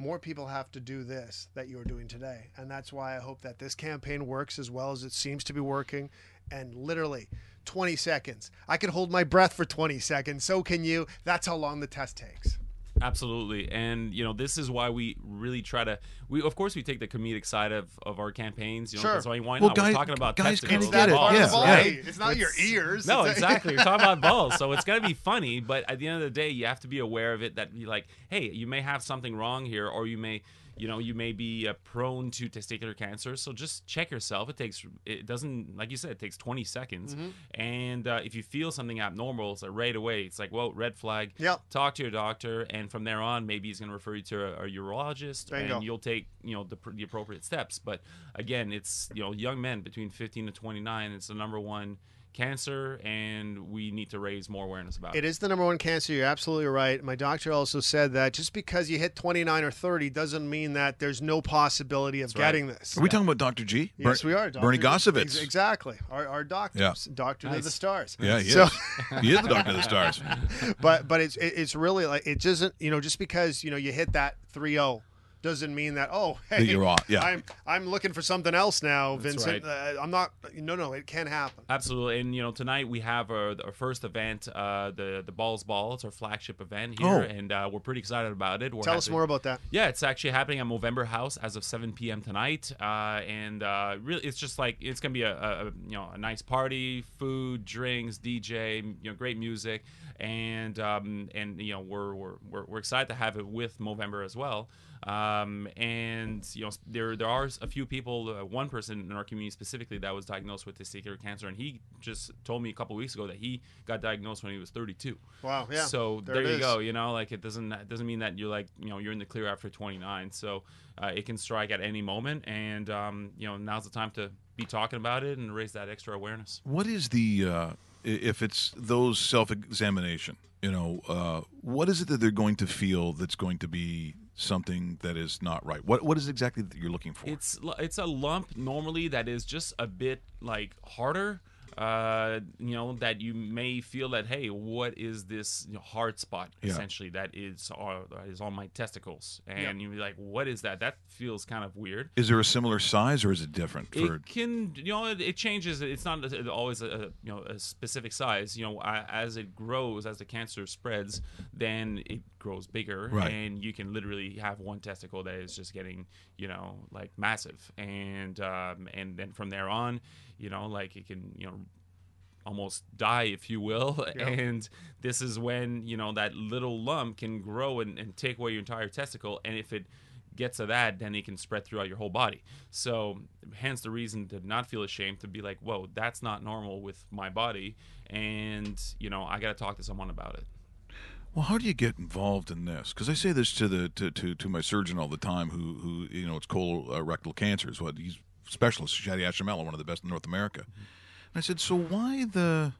more people have to do this that you're doing today, and that's why I hope that this campaign works as well as it seems to be working. And literally. 20 seconds. I can hold my breath for 20 seconds. So can you. That's how long the test takes. Absolutely, and you know this is why we really try to. We of course we take the comedic side of, of our campaigns. You know, Sure. that's why why Well, not? guys- We're talking about guys testicles kinda get and it, balls, yeah, right? It's not your ears. No, exactly. We're talking about balls, so it's gonna be funny. But at the end of the day, you have to be aware of it. That you like, hey, you may have something wrong here, or you may, you know, you may be uh, prone to testicular cancer. So just check yourself. It takes, it doesn't, like you said, it takes 20 seconds. Mhm. And uh, if you feel something abnormal, it's like right away. It's like, well, red flag. Yep. Talk to your doctor, and from there on, maybe he's gonna refer you to a, a urologist, Bingo. and you'll take, you know, the, the appropriate steps. But again, it's you know, young men between 15 to 29. It's the number one cancer, and we need to raise more awareness about It it. is the number one cancer. You're absolutely right. My doctor also said that just because you hit 29 or 30 doesn't mean that there's no possibility of That's right. getting this. Are we talking about Dr. G? Yes, Ber- we are. Dr. Bernie G. Gossovitz. Exactly. Our, our doctor. Yeah. Doctor to the stars. Yeah, he So- is. he is the doctor of the stars. but but it's it's really like it doesn't you know just because you know you hit that 3-0 doesn't mean that oh hey you're off, yeah. I'm I'm looking for something else now, That's Vincent. right. Uh, I'm not. No, no, it can't happen. Absolutely, and you know tonight we have our, our first event, uh, the the Balls Ball. It's our flagship event here, Oh. and uh, we're pretty excited about it. We're Tell us more about that. Yeah, it's actually happening at Movember House as of 7 p.m. tonight, uh, and uh, really, it's just like it's gonna be a, a, a you know a nice party, food, drinks, DJ, you know, great music, and um, and you know we're, we're we're we're excited to have it with Movember as well. Um, and you know there there are a few people, uh, one person in our community specifically that was diagnosed with testicular cancer, and he just told me a couple weeks ago that he got diagnosed when he was 32. Wow, yeah, So there there, you is. go. You know, like it doesn't it doesn't mean that you're like you know you're in the clear after 29. So uh, it can strike at any moment, and um, you know now's the time to be talking about it and raise that extra awareness. What is the uh, if it's those self-examination? You know, uh, what is it that they're going to feel that's going to be something that is not right? What what is exactly that you're looking for? It's it's a lump normally that is just a bit like harder. Uh, you know that you may feel that hey, what is this hard spot Yeah. essentially that is uh, that is on my testicles, and Yeah. you're like, what is that? That feels kind of weird. Is there a similar size or is it different? For It can, you know, it, it changes. It's not always a, you know a specific size. You know, as it grows, as the cancer spreads, then it grows bigger, Right. and you can literally have one testicle that is just getting, you know, like massive, and um, and then from there on, you know, like it can, you know, almost die, if you will. Yeah. And this is when, you know, that little lump can grow and, and take away your entire testicle. And if it gets to that, then it can spread throughout your whole body. So, hence the reason to not feel ashamed, to be like, whoa, that's not normal with my body. And, you know, I got to talk to someone about it. Well, how do you get involved in this? Because I say this to the to, to, to my surgeon all the time, who who you know it's colorectal cancer is what he's specialist, Shadi Ashamella, one of the best in North America. And I said, so why the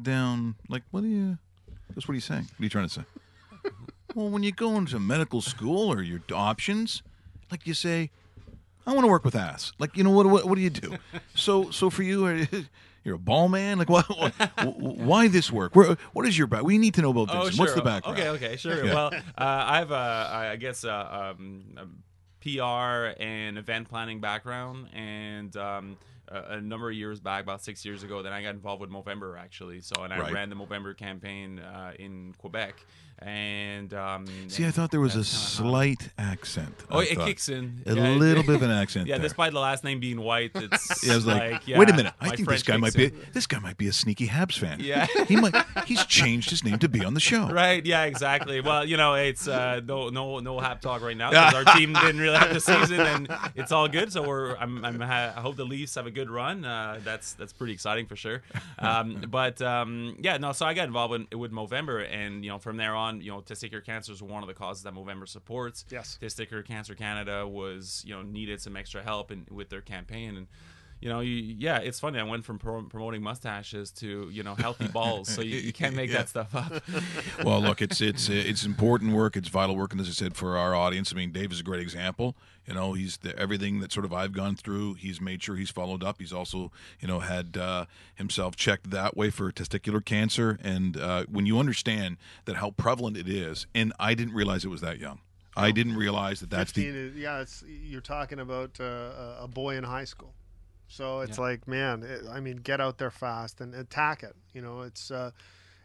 down? Like, what are you? That's what are you saying? What are you trying to say? well, when you go into medical school or your options, like you say, I want to work with ass. Like, you know what? What, what do you do? So, so for you, are- you're a ball man. Like, what, why this work? Where, what is your back? We need to know about Vincent. What's the background? Oh, Okay, okay, sure. Yeah. Well, uh, I have a, I guess, a, um, PR and event planning background, and um, a, a number of years back, about six years ago, then I got involved with Movember actually. So, and I Right. ran the Movember campaign uh, in Quebec, and um, See, I thought there was a slight accent. Oh, I it thought. kicks in. A Yeah, it- little bit of an accent. Yeah, there. despite the last name being white, it's Yeah, I was like, yeah, wait a minute. I think this guy might kicks be in. this guy might be a sneaky Habs fan. Yeah. he might. He's changed his name to be on the show. Right. Yeah. Exactly. Well, you know, it's uh, no, no, no hap talk right now because our team didn't really have the season, and it's all good. So we're, I'm, I'm ha- I hope the Leafs have a good run. Uh, that's that's pretty exciting for sure. Um, but um, yeah, no. So I got involved with, with Movember, and you know, from there on, you know, testicular cancer is one of the causes that Movember supports. Yes. Testicular Cancer Canada was, you know, needed some extra help in, with their campaign, and you know, you, yeah, it's funny. I went from pro- promoting mustaches to you know healthy balls, so you, you can't make Yeah. that stuff up. well, look, it's it's uh, it's important work. It's vital work, and as I said, for our audience, I mean, Dave is a great example. You know, he's the, everything that sort of I've gone through. He's made sure he's followed up. He's also, you know, had uh, himself checked that way for testicular cancer. And uh, when you understand that how prevalent it is, and I didn't realize it was that young. I didn't realize that that's 15 the is, yeah, it's you're talking about uh, a- a boy in high school. So it's Yeah. like, man, it, I mean, get out there fast and attack it. You know, it's uh,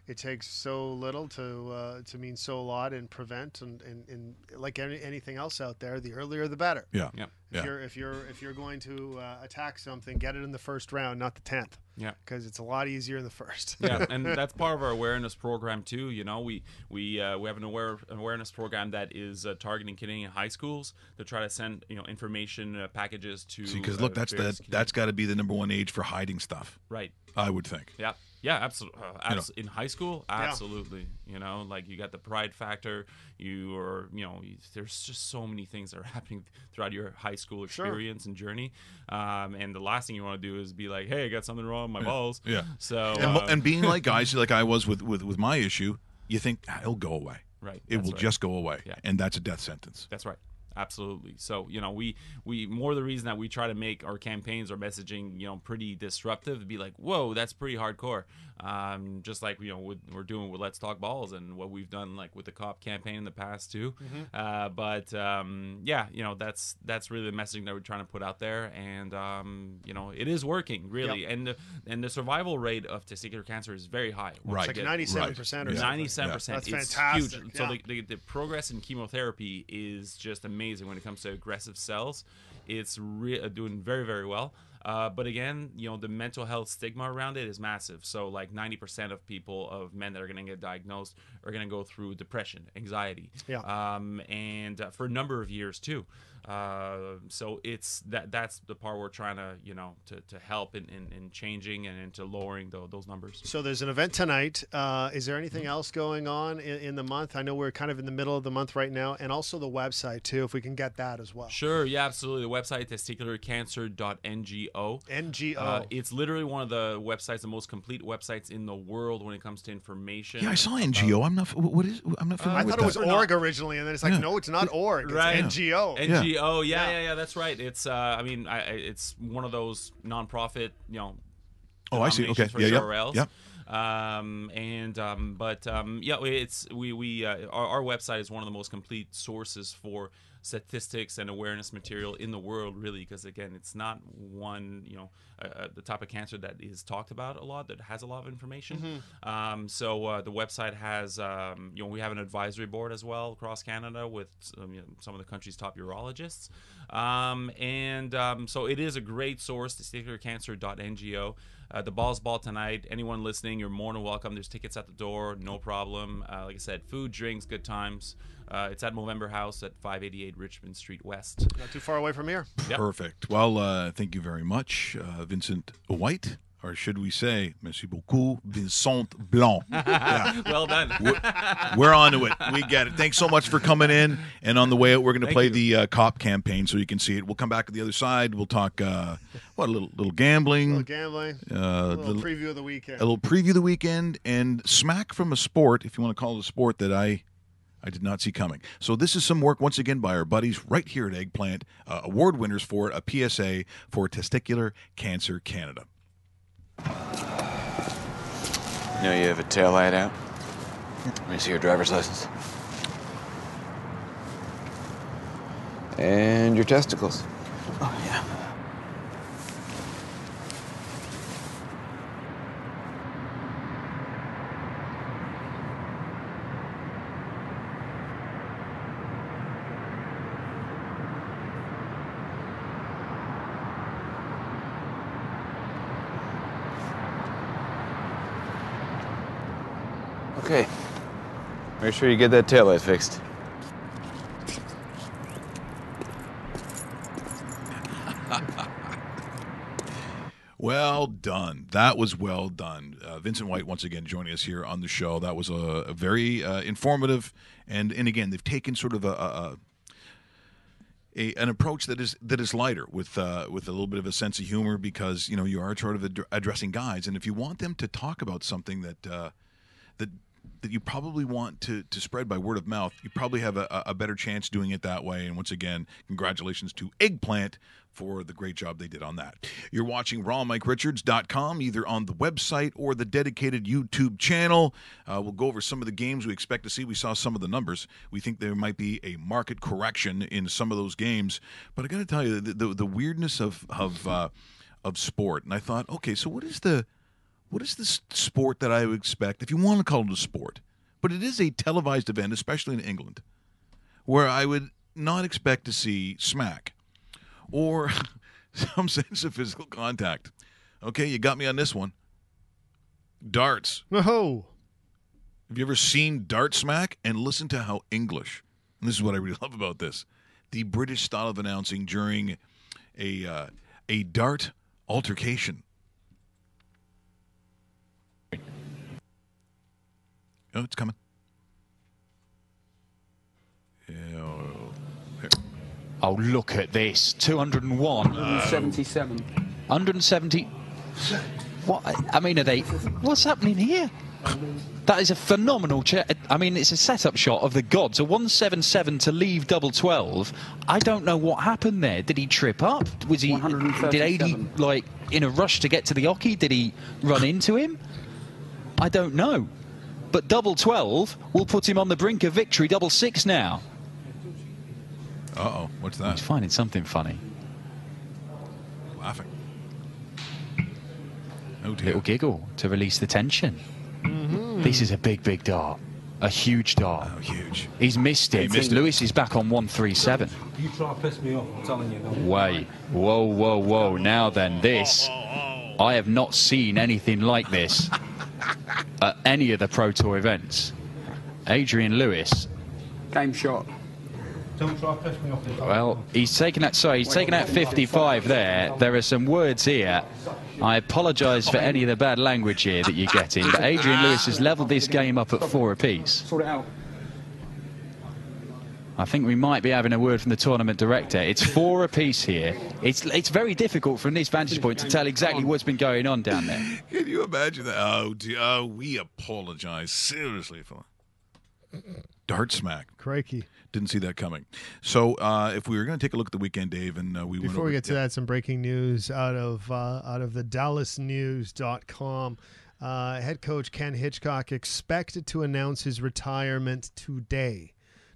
it takes so little to uh, to mean so a lot and prevent and, and, and like any, anything else out there, the earlier the better. Yeah. Yep. If Yeah. you're if you're if you're going to uh, attack something, get it in the first round, not the tenth. Yeah. Because it's a lot easier in the first. yeah, and that's part of our awareness program too. You know, we we uh, we have an aware awareness program that is uh, targeting Canadian high schools to try to send you know information uh, packages to. See, because uh, look, that's various the that's got to be the number one age for hiding stuff. Right. I would think. Yeah, yeah, absolutely. Uh, You know. in high school, absolutely. You know, like you got the pride factor. You are, you know, you, there's just so many things that are happening throughout your high school Sure. experience and journey. Um, and the last thing you want to do is be like, "Hey, I got something wrong with my balls." Yeah. So and, um, and being like guys like I was with with with my issue, you think ah, it'll go away. Right, It will right. just go away. Yeah. And that's a death sentence. That's right. Absolutely. So, you know, we we more the reason that we try to make our campaigns or messaging, you know, pretty disruptive, be like, whoa, that's pretty hardcore. Um, just like you know with, we're doing with Let's Talk Balls and what we've done like with the COP campaign in the past too. Mhm. Uh, but um, yeah, you know that's that's really the messaging that we're trying to put out there, and um, you know it is working really, Yep. and the, and the survival rate of testicular cancer is very high. Right. It's like 97% or. ninety-seven percent. That's It's fantastic, huge. So yeah. the, the, the progress in chemotherapy is just amazing when it comes to aggressive cells. It's re- uh, doing very very well. Uh, but again, you know, the mental health stigma around it is massive. So, like 90% of people, of men that are going to get diagnosed, are going to go through depression, anxiety, Yeah. um, and uh, for a number of years too. Uh, so it's that that's the part we're trying to you know to, to help in, in, in changing and into lowering tho- those numbers. So there's an event tonight. Uh, is there anything else going on in, in the month? I know we're kind of in the middle of the month right now, and also the website too, if we can get that as well. Sure, yeah, absolutely. The website testicularcancer.ngo. NGO. Uh, it's literally one of the websites, the most complete websites in the world when it comes to information. Yeah, I saw NGO. I'm not. What is? I'm not familiar with that. I with thought it was org originally, and then it's like, Yeah. no, it's not org. It's Right. NGO. NGO, yeah, yeah, yeah, yeah, yeah. that's right. It's, uh, I mean, I, it's one of those nonprofit, you know. Oh, I see. Okay. Yeah, yeah. Yep. Um, and um, but um, yeah, it's we we uh, our, our website is one of the most complete sources for statistics and awareness material in the world, really, because again, it's not one you know uh, uh, the type of cancer that is talked about a lot that has a lot of information. Um, so uh, the website has um, you know we have an advisory board as well across Canada with um, you know, some of the country's top urologists, um, and um, so it is a great source. Testicularcancer.ngo. Uh, the ball's ball tonight. Anyone listening, you're more than welcome. There's tickets at the door, no problem. Uh, like I said, food, drinks, good times. Uh, it's at Movember House at 588 Richmond Street West. Not too far away from here. Yep. Perfect. Well, uh, thank you very much, uh, Vincent White, or should we say, merci beaucoup, Vincent Blanc. Yeah. well done. We're, we're on to it. We get it. Thanks so much for coming in. And on the way out, we're going to play you. the uh, COP campaign so you can see it. We'll come back to the other side. We'll talk, uh, what, a little, little gambling. little gambling. Uh, a little little- preview of the weekend. a little preview of the weekend and smack from a sport, if you want to call it a sport that I I did not see coming. So this is some work once again by our buddies right here at Eggplant, uh, award winners for it, a PSA for Testicular Cancer Canada. You know you have a tail light out? Let me see your driver's license. And your testicles. Oh, yeah. Okay. Make sure you get that tail light fixed. Well done. That was well done. Uh, Vincent White once again joining us here on the show. That was a, a very uh, informative, and and again they've taken sort of a, a, a an approach that is that is lighter with uh, with a little bit of a sense of humor because you know you are sort of ad- addressing guys, and if you want them to talk about something that uh, that that you probably want to, to spread by word of mouth, you probably have a, a better chance doing it that way. And once again, congratulations to Eggplant for the great job they did on that. You're watching rawmikerichards.com, either on the website or the dedicated YouTube channel. Uh, we'll go over some of the games we expect to see. We saw some of the numbers. We think there might be a market correction in some of those games. But I got to tell you, the, the, the weirdness of, of, uh, of sport. And I thought, okay, so what is the what is this sport that I would expect, if you want to call it a sport, but it is a televised event, especially in England, where I would not expect to see smack or some sense of physical contact. Okay, you got me on this one. Darts. Oh. Have you ever seen dart smack? And listen to how English, and this is what I really love about this, the British style of announcing during a uh, a dart altercation. Oh, it's coming. Yeah, oh, here. Oh, look at this. 201. 177. 170. What? I mean, are they. What's happening here? That is a phenomenal chair. I mean, it's a setup shot of the gods. A 177 to leave double 12. I don't know what happened there. Did he trip up? Was he. Did AD, like, in a rush to get to the oche? Did he run into him? I don't know. But double 12 will put him on the brink of victory. Double six now. Uh oh, what's that? He's finding something funny. Laughing. Oh dear. Little giggle to release the tension. Mm-hmm. This is a big, big dart. A huge dart. Oh, huge. He's missed it. He missed. Lewis is back on 137. You try to piss me off, I'm telling you. No. Wait. Whoa, whoa, whoa. Now then, this. I have not seen anything like this at any of the Pro Tour events. Adrian Lewis. Game shot. Don't try to piss me off. Well, he's taken that. Sorry, he's taken out 55 there. There are some words here. I apologise for any of the bad language here that you're getting, but Adrian Lewis has levelled this game up at four apiece. Sort it out. I think we might be having a word from the tournament director. It's four apiece here. It's it's very difficult from this vantage point to tell exactly what's been going on down there. Can you imagine that? Oh, dear. oh we apologize seriously for dart smack. Crikey. Didn't see that coming. So, uh, if we were going to take a look at the weekend, Dave, and uh, we went Before over, we get to that, some breaking news out of uh, out of the DallasNews.com. Uh, head coach Ken Hitchcock expected to announce his retirement today.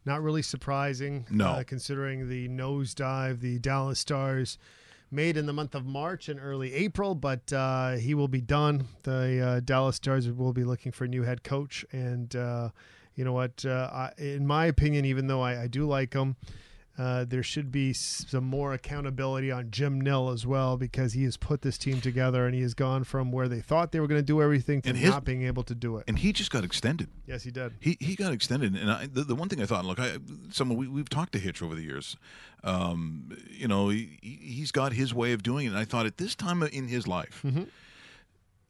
Not really surprising, No. uh, considering the nosedive the Dallas Stars made in the month of March and early April. But uh, he will be done. The uh, Dallas Stars will be looking for a new head coach, and uh, you know what? Uh, I, in my opinion, even though I, I do like him, uh, there should be some more accountability on Jim Nill as well because he has put this team together and he has gone from where they thought they were going to do everything to his- not being able to do it. and he just got extended. Yes, he did. He he got extended, and I, the, the one thing I thought, look, I, someone we, we've talked to Hitch over the years. Um, you know, he, he- he's got his way of doing it, and I thought at this time in his life,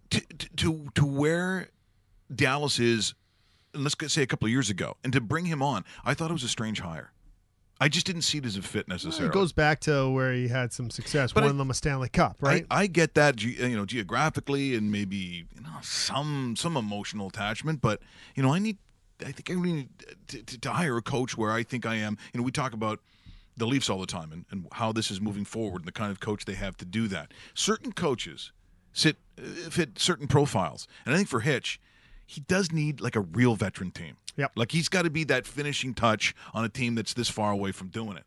to, to to to where Dallas is, let's say a couple of years ago, and to bring him on, I thought it was a strange hire. I just didn't see it as a fit necessarily. It goes back to where he had some success, But I- won them a Stanley Cup, right? I, I get that, ge- you know, geographically and maybe you know some some emotional attachment, but you know, I need, I think I need to, to, to hire a coach where I think I am. You know, we talk about the Leafs all the time and, and how this is moving forward and the kind of coach they have to do that. Certain coaches sit uh, fit certain profiles, and I think for Hitch, he does need like a real veteran team. Yep. Like he's got to be that finishing touch on a team that's this far away from doing it.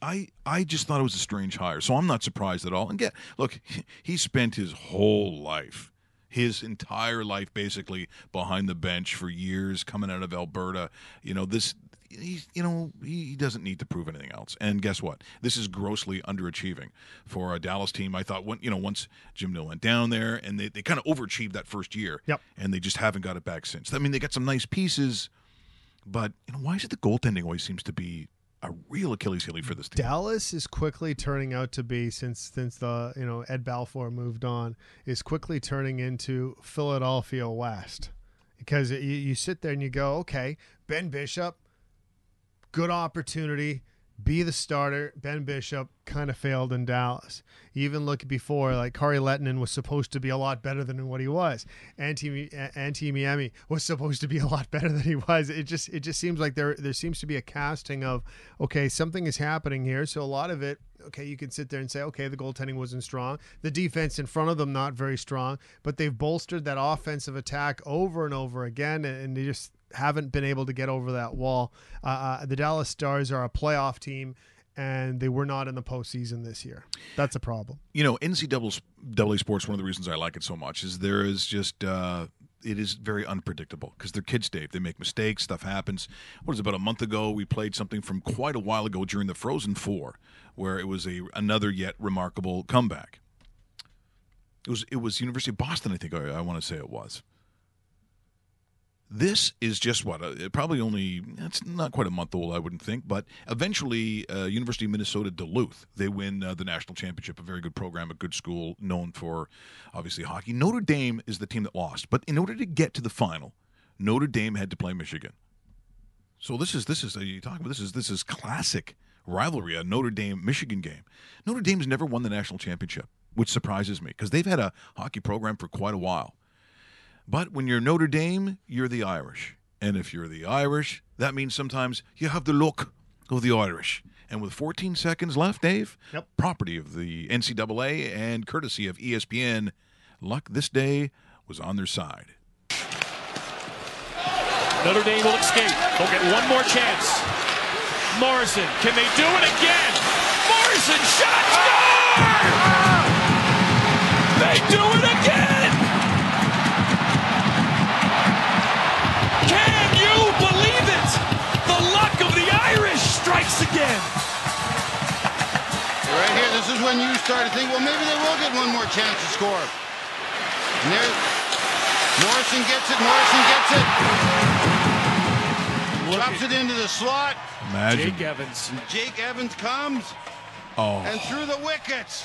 I I just thought it was a strange hire, so I'm not surprised at all. And get look, he spent his whole life, his entire life, basically behind the bench for years, coming out of Alberta. You know this. He's, you know, he, doesn't need to prove anything else. And guess what? This is grossly underachieving for a Dallas team. I thought, when, you know, once Jim Nill went down there, and they, they kind of overachieved that first year. Yep. And they just haven't got it back since. I mean, they got some nice pieces, but you know, why is it the goaltending always seems to be a real Achilles heel for this team? Dallas is quickly turning out to be since since the you know Ed Belfour moved on is quickly turning into Philadelphia West because you, you sit there and you go okay Ben Bishop good opportunity be the starter. Ben Bishop kind of failed in Dallas. Even look before like Kari Lehtonen was supposed to be a lot better than what he was. Antti Antti Niemi was supposed to be a lot better than he was. It just it just seems like there there seems to be a casting of okay something is happening here. So a lot of it okay you can sit there and say okay the goaltending wasn't strong. The defense in front of them not very strong. But they've bolstered that offensive attack over and over again and they just haven't been able to get over that wall uh, uh, the Dallas Stars are a playoff team and they were not in the postseason this year that's a problem you know, NCAA sports. One of the reasons I like it so much is there is just uh, it is very unpredictable because they're kids, Dave. They make mistakes. Stuff happens. What it, about a month ago? We played something from quite a while ago during the Frozen Four, where it was a another yet remarkable comeback. It was it was University of Boston, I think. I, I want to say it was. This is just what uh, probably only it's not quite a month old, I wouldn't think, but eventually, uh, University of Minnesota Duluth they win uh, the national championship. A very good program, a good school, known for obviously hockey. Notre Dame is the team that lost, but in order to get to the final, Notre Dame had to play Michigan. So this is this is uh, you talking about this is this is classic rivalry, a Notre Dame Michigan game. Notre Dame's never won the national championship, which surprises me because they've had a hockey program for quite a while. But when you're Notre Dame, you're the Irish. And if you're the Irish, that means sometimes you have the look of the Irish. And with 14 seconds left, Dave, Yep. property of the NCAA and courtesy of ESPN, luck this day was on their side. Notre Dame will escape. They'll get one more chance. Morrison, can they do it again? Morrison shot score! They do is when you start to think, well, maybe they will get one more chance to score. And there, Morrison gets it. Morrison gets it. Drops it into the slot. Imagine. Jake Evans. Jake Evans comes Oh, and through the wickets.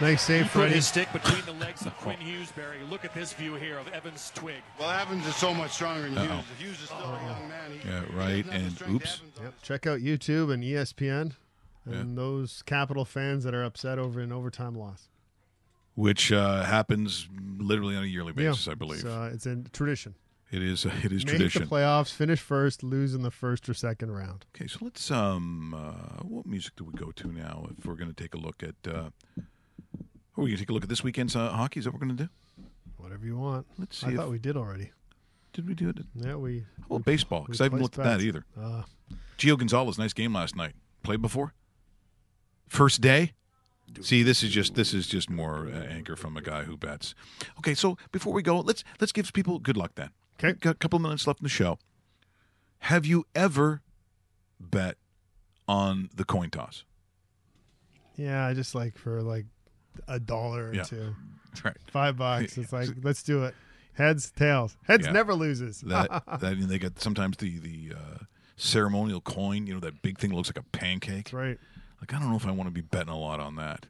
Nice save, He put Freddie. his stick between the legs of Quinn Hughesbury. Look at this view here of Evans' twig. Well, Evans is so much stronger than Uh-oh. Hughes. Hughes is still a young man. He, yeah, right. And oops. Yep. Check out YouTube and ESPN and those Capital fans that are upset over an overtime loss. Which uh, happens literally on a yearly basis, Yeah. I believe. So, uh, it's a tradition. It is. It is Make tradition. the playoffs, finish first, lose in the first or second round. Okay, so let's um, uh, what music do we go to now? If we're going to take a look at, uh, are we going to take a look at this weekend's uh, hockey? Is that what we're going to do? Whatever you want. Let's see I if- thought we did already. Did we do it? Yeah, we. How about we- baseball? Because I haven't looked at that either. Uh, Gio Gonzalez, nice game last night. Played before. First day. See, this is just this is just more uh, anchor from a guy who bets. Okay, so before we go, let's let's give people good luck then. Okay, got a couple minutes left in the show. Have you ever bet on the coin toss? yeah, I just like for like a dollar or Yeah. two. Right. Five bucks. It's like, let's do it. Heads, tails. Heads Yeah. never loses. That that and they got sometimes the the uh, ceremonial coin. You know that big thing looks like a pancake. That's right. Like I don't know if I want to be betting a lot on that.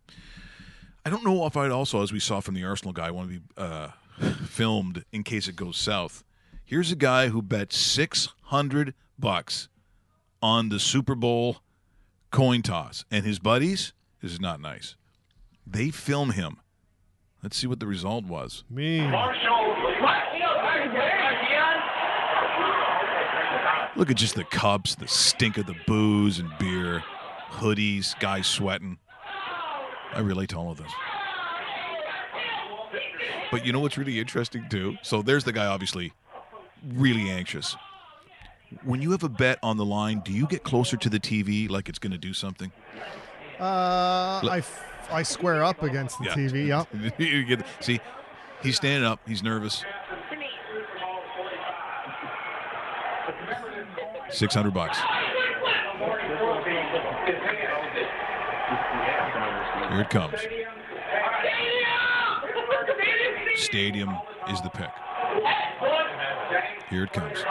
I don't know if I'd also, as we saw from the Arsenal guy, want to be uh, filmed in case it goes south. Here's a guy who bet six hundred bucks on the Super Bowl coin toss, and his buddies. This is not nice. They film him. Let's see what the result was. Me. Look at just the cups, the stink of the booze and beer, hoodies, guys sweating. I relate to all of this. But you know what's really interesting too? So there's the guy obviously really anxious. When you have a bet on the line, do you get closer to the TV like it's going to do something? Uh, Look- I, f- I square up against the Yeah. TV. Yep. You get- See, he's standing up, he's nervous. 600 bucks. Here it comes. Stadium is the pick. Here it comes.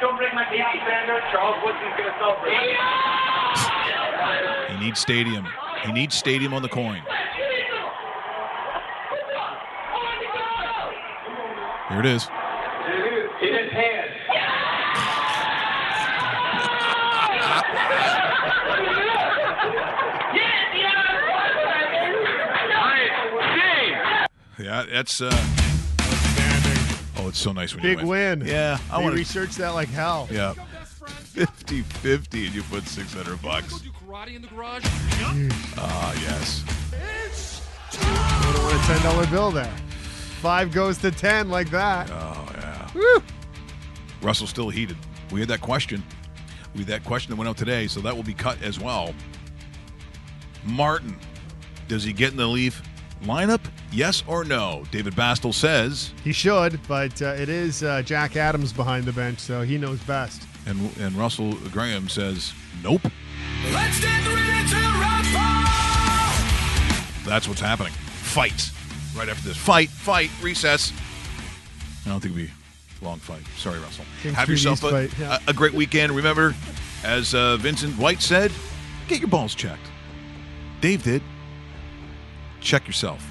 Don't my Woodson's gonna celebrate. He needs stadium. He needs stadium on the coin. Here it is. Yeah, that's uh Oh, it's so nice when you Big win. Yeah, I I want to researched that like hell. Yeah. 50-50 and you put 600 bucks. Karate in the garage. Ah, yes. I don't want a ten dollar bill there. Five goes to ten like that. Oh yeah. Woo! Russell's still heated. We had that question. We had that question that went out today, so that will be cut as well. Martin, does he get in the Leaf lineup? Yes or no? David Bastel says, He should, but uh, it is uh, Jack Adams behind the bench, so he knows best. and and Russell Graham says, nope. Let's get ready to rumble. That's what's happening. Fight right after this. Fight, fight, recess. I don't think it'll be a long fight. Sorry, Russell. King Have yourself a, fight, yeah. a, a great weekend. Remember, as uh, Vincent White said, get your balls checked. Dave did. Check yourself.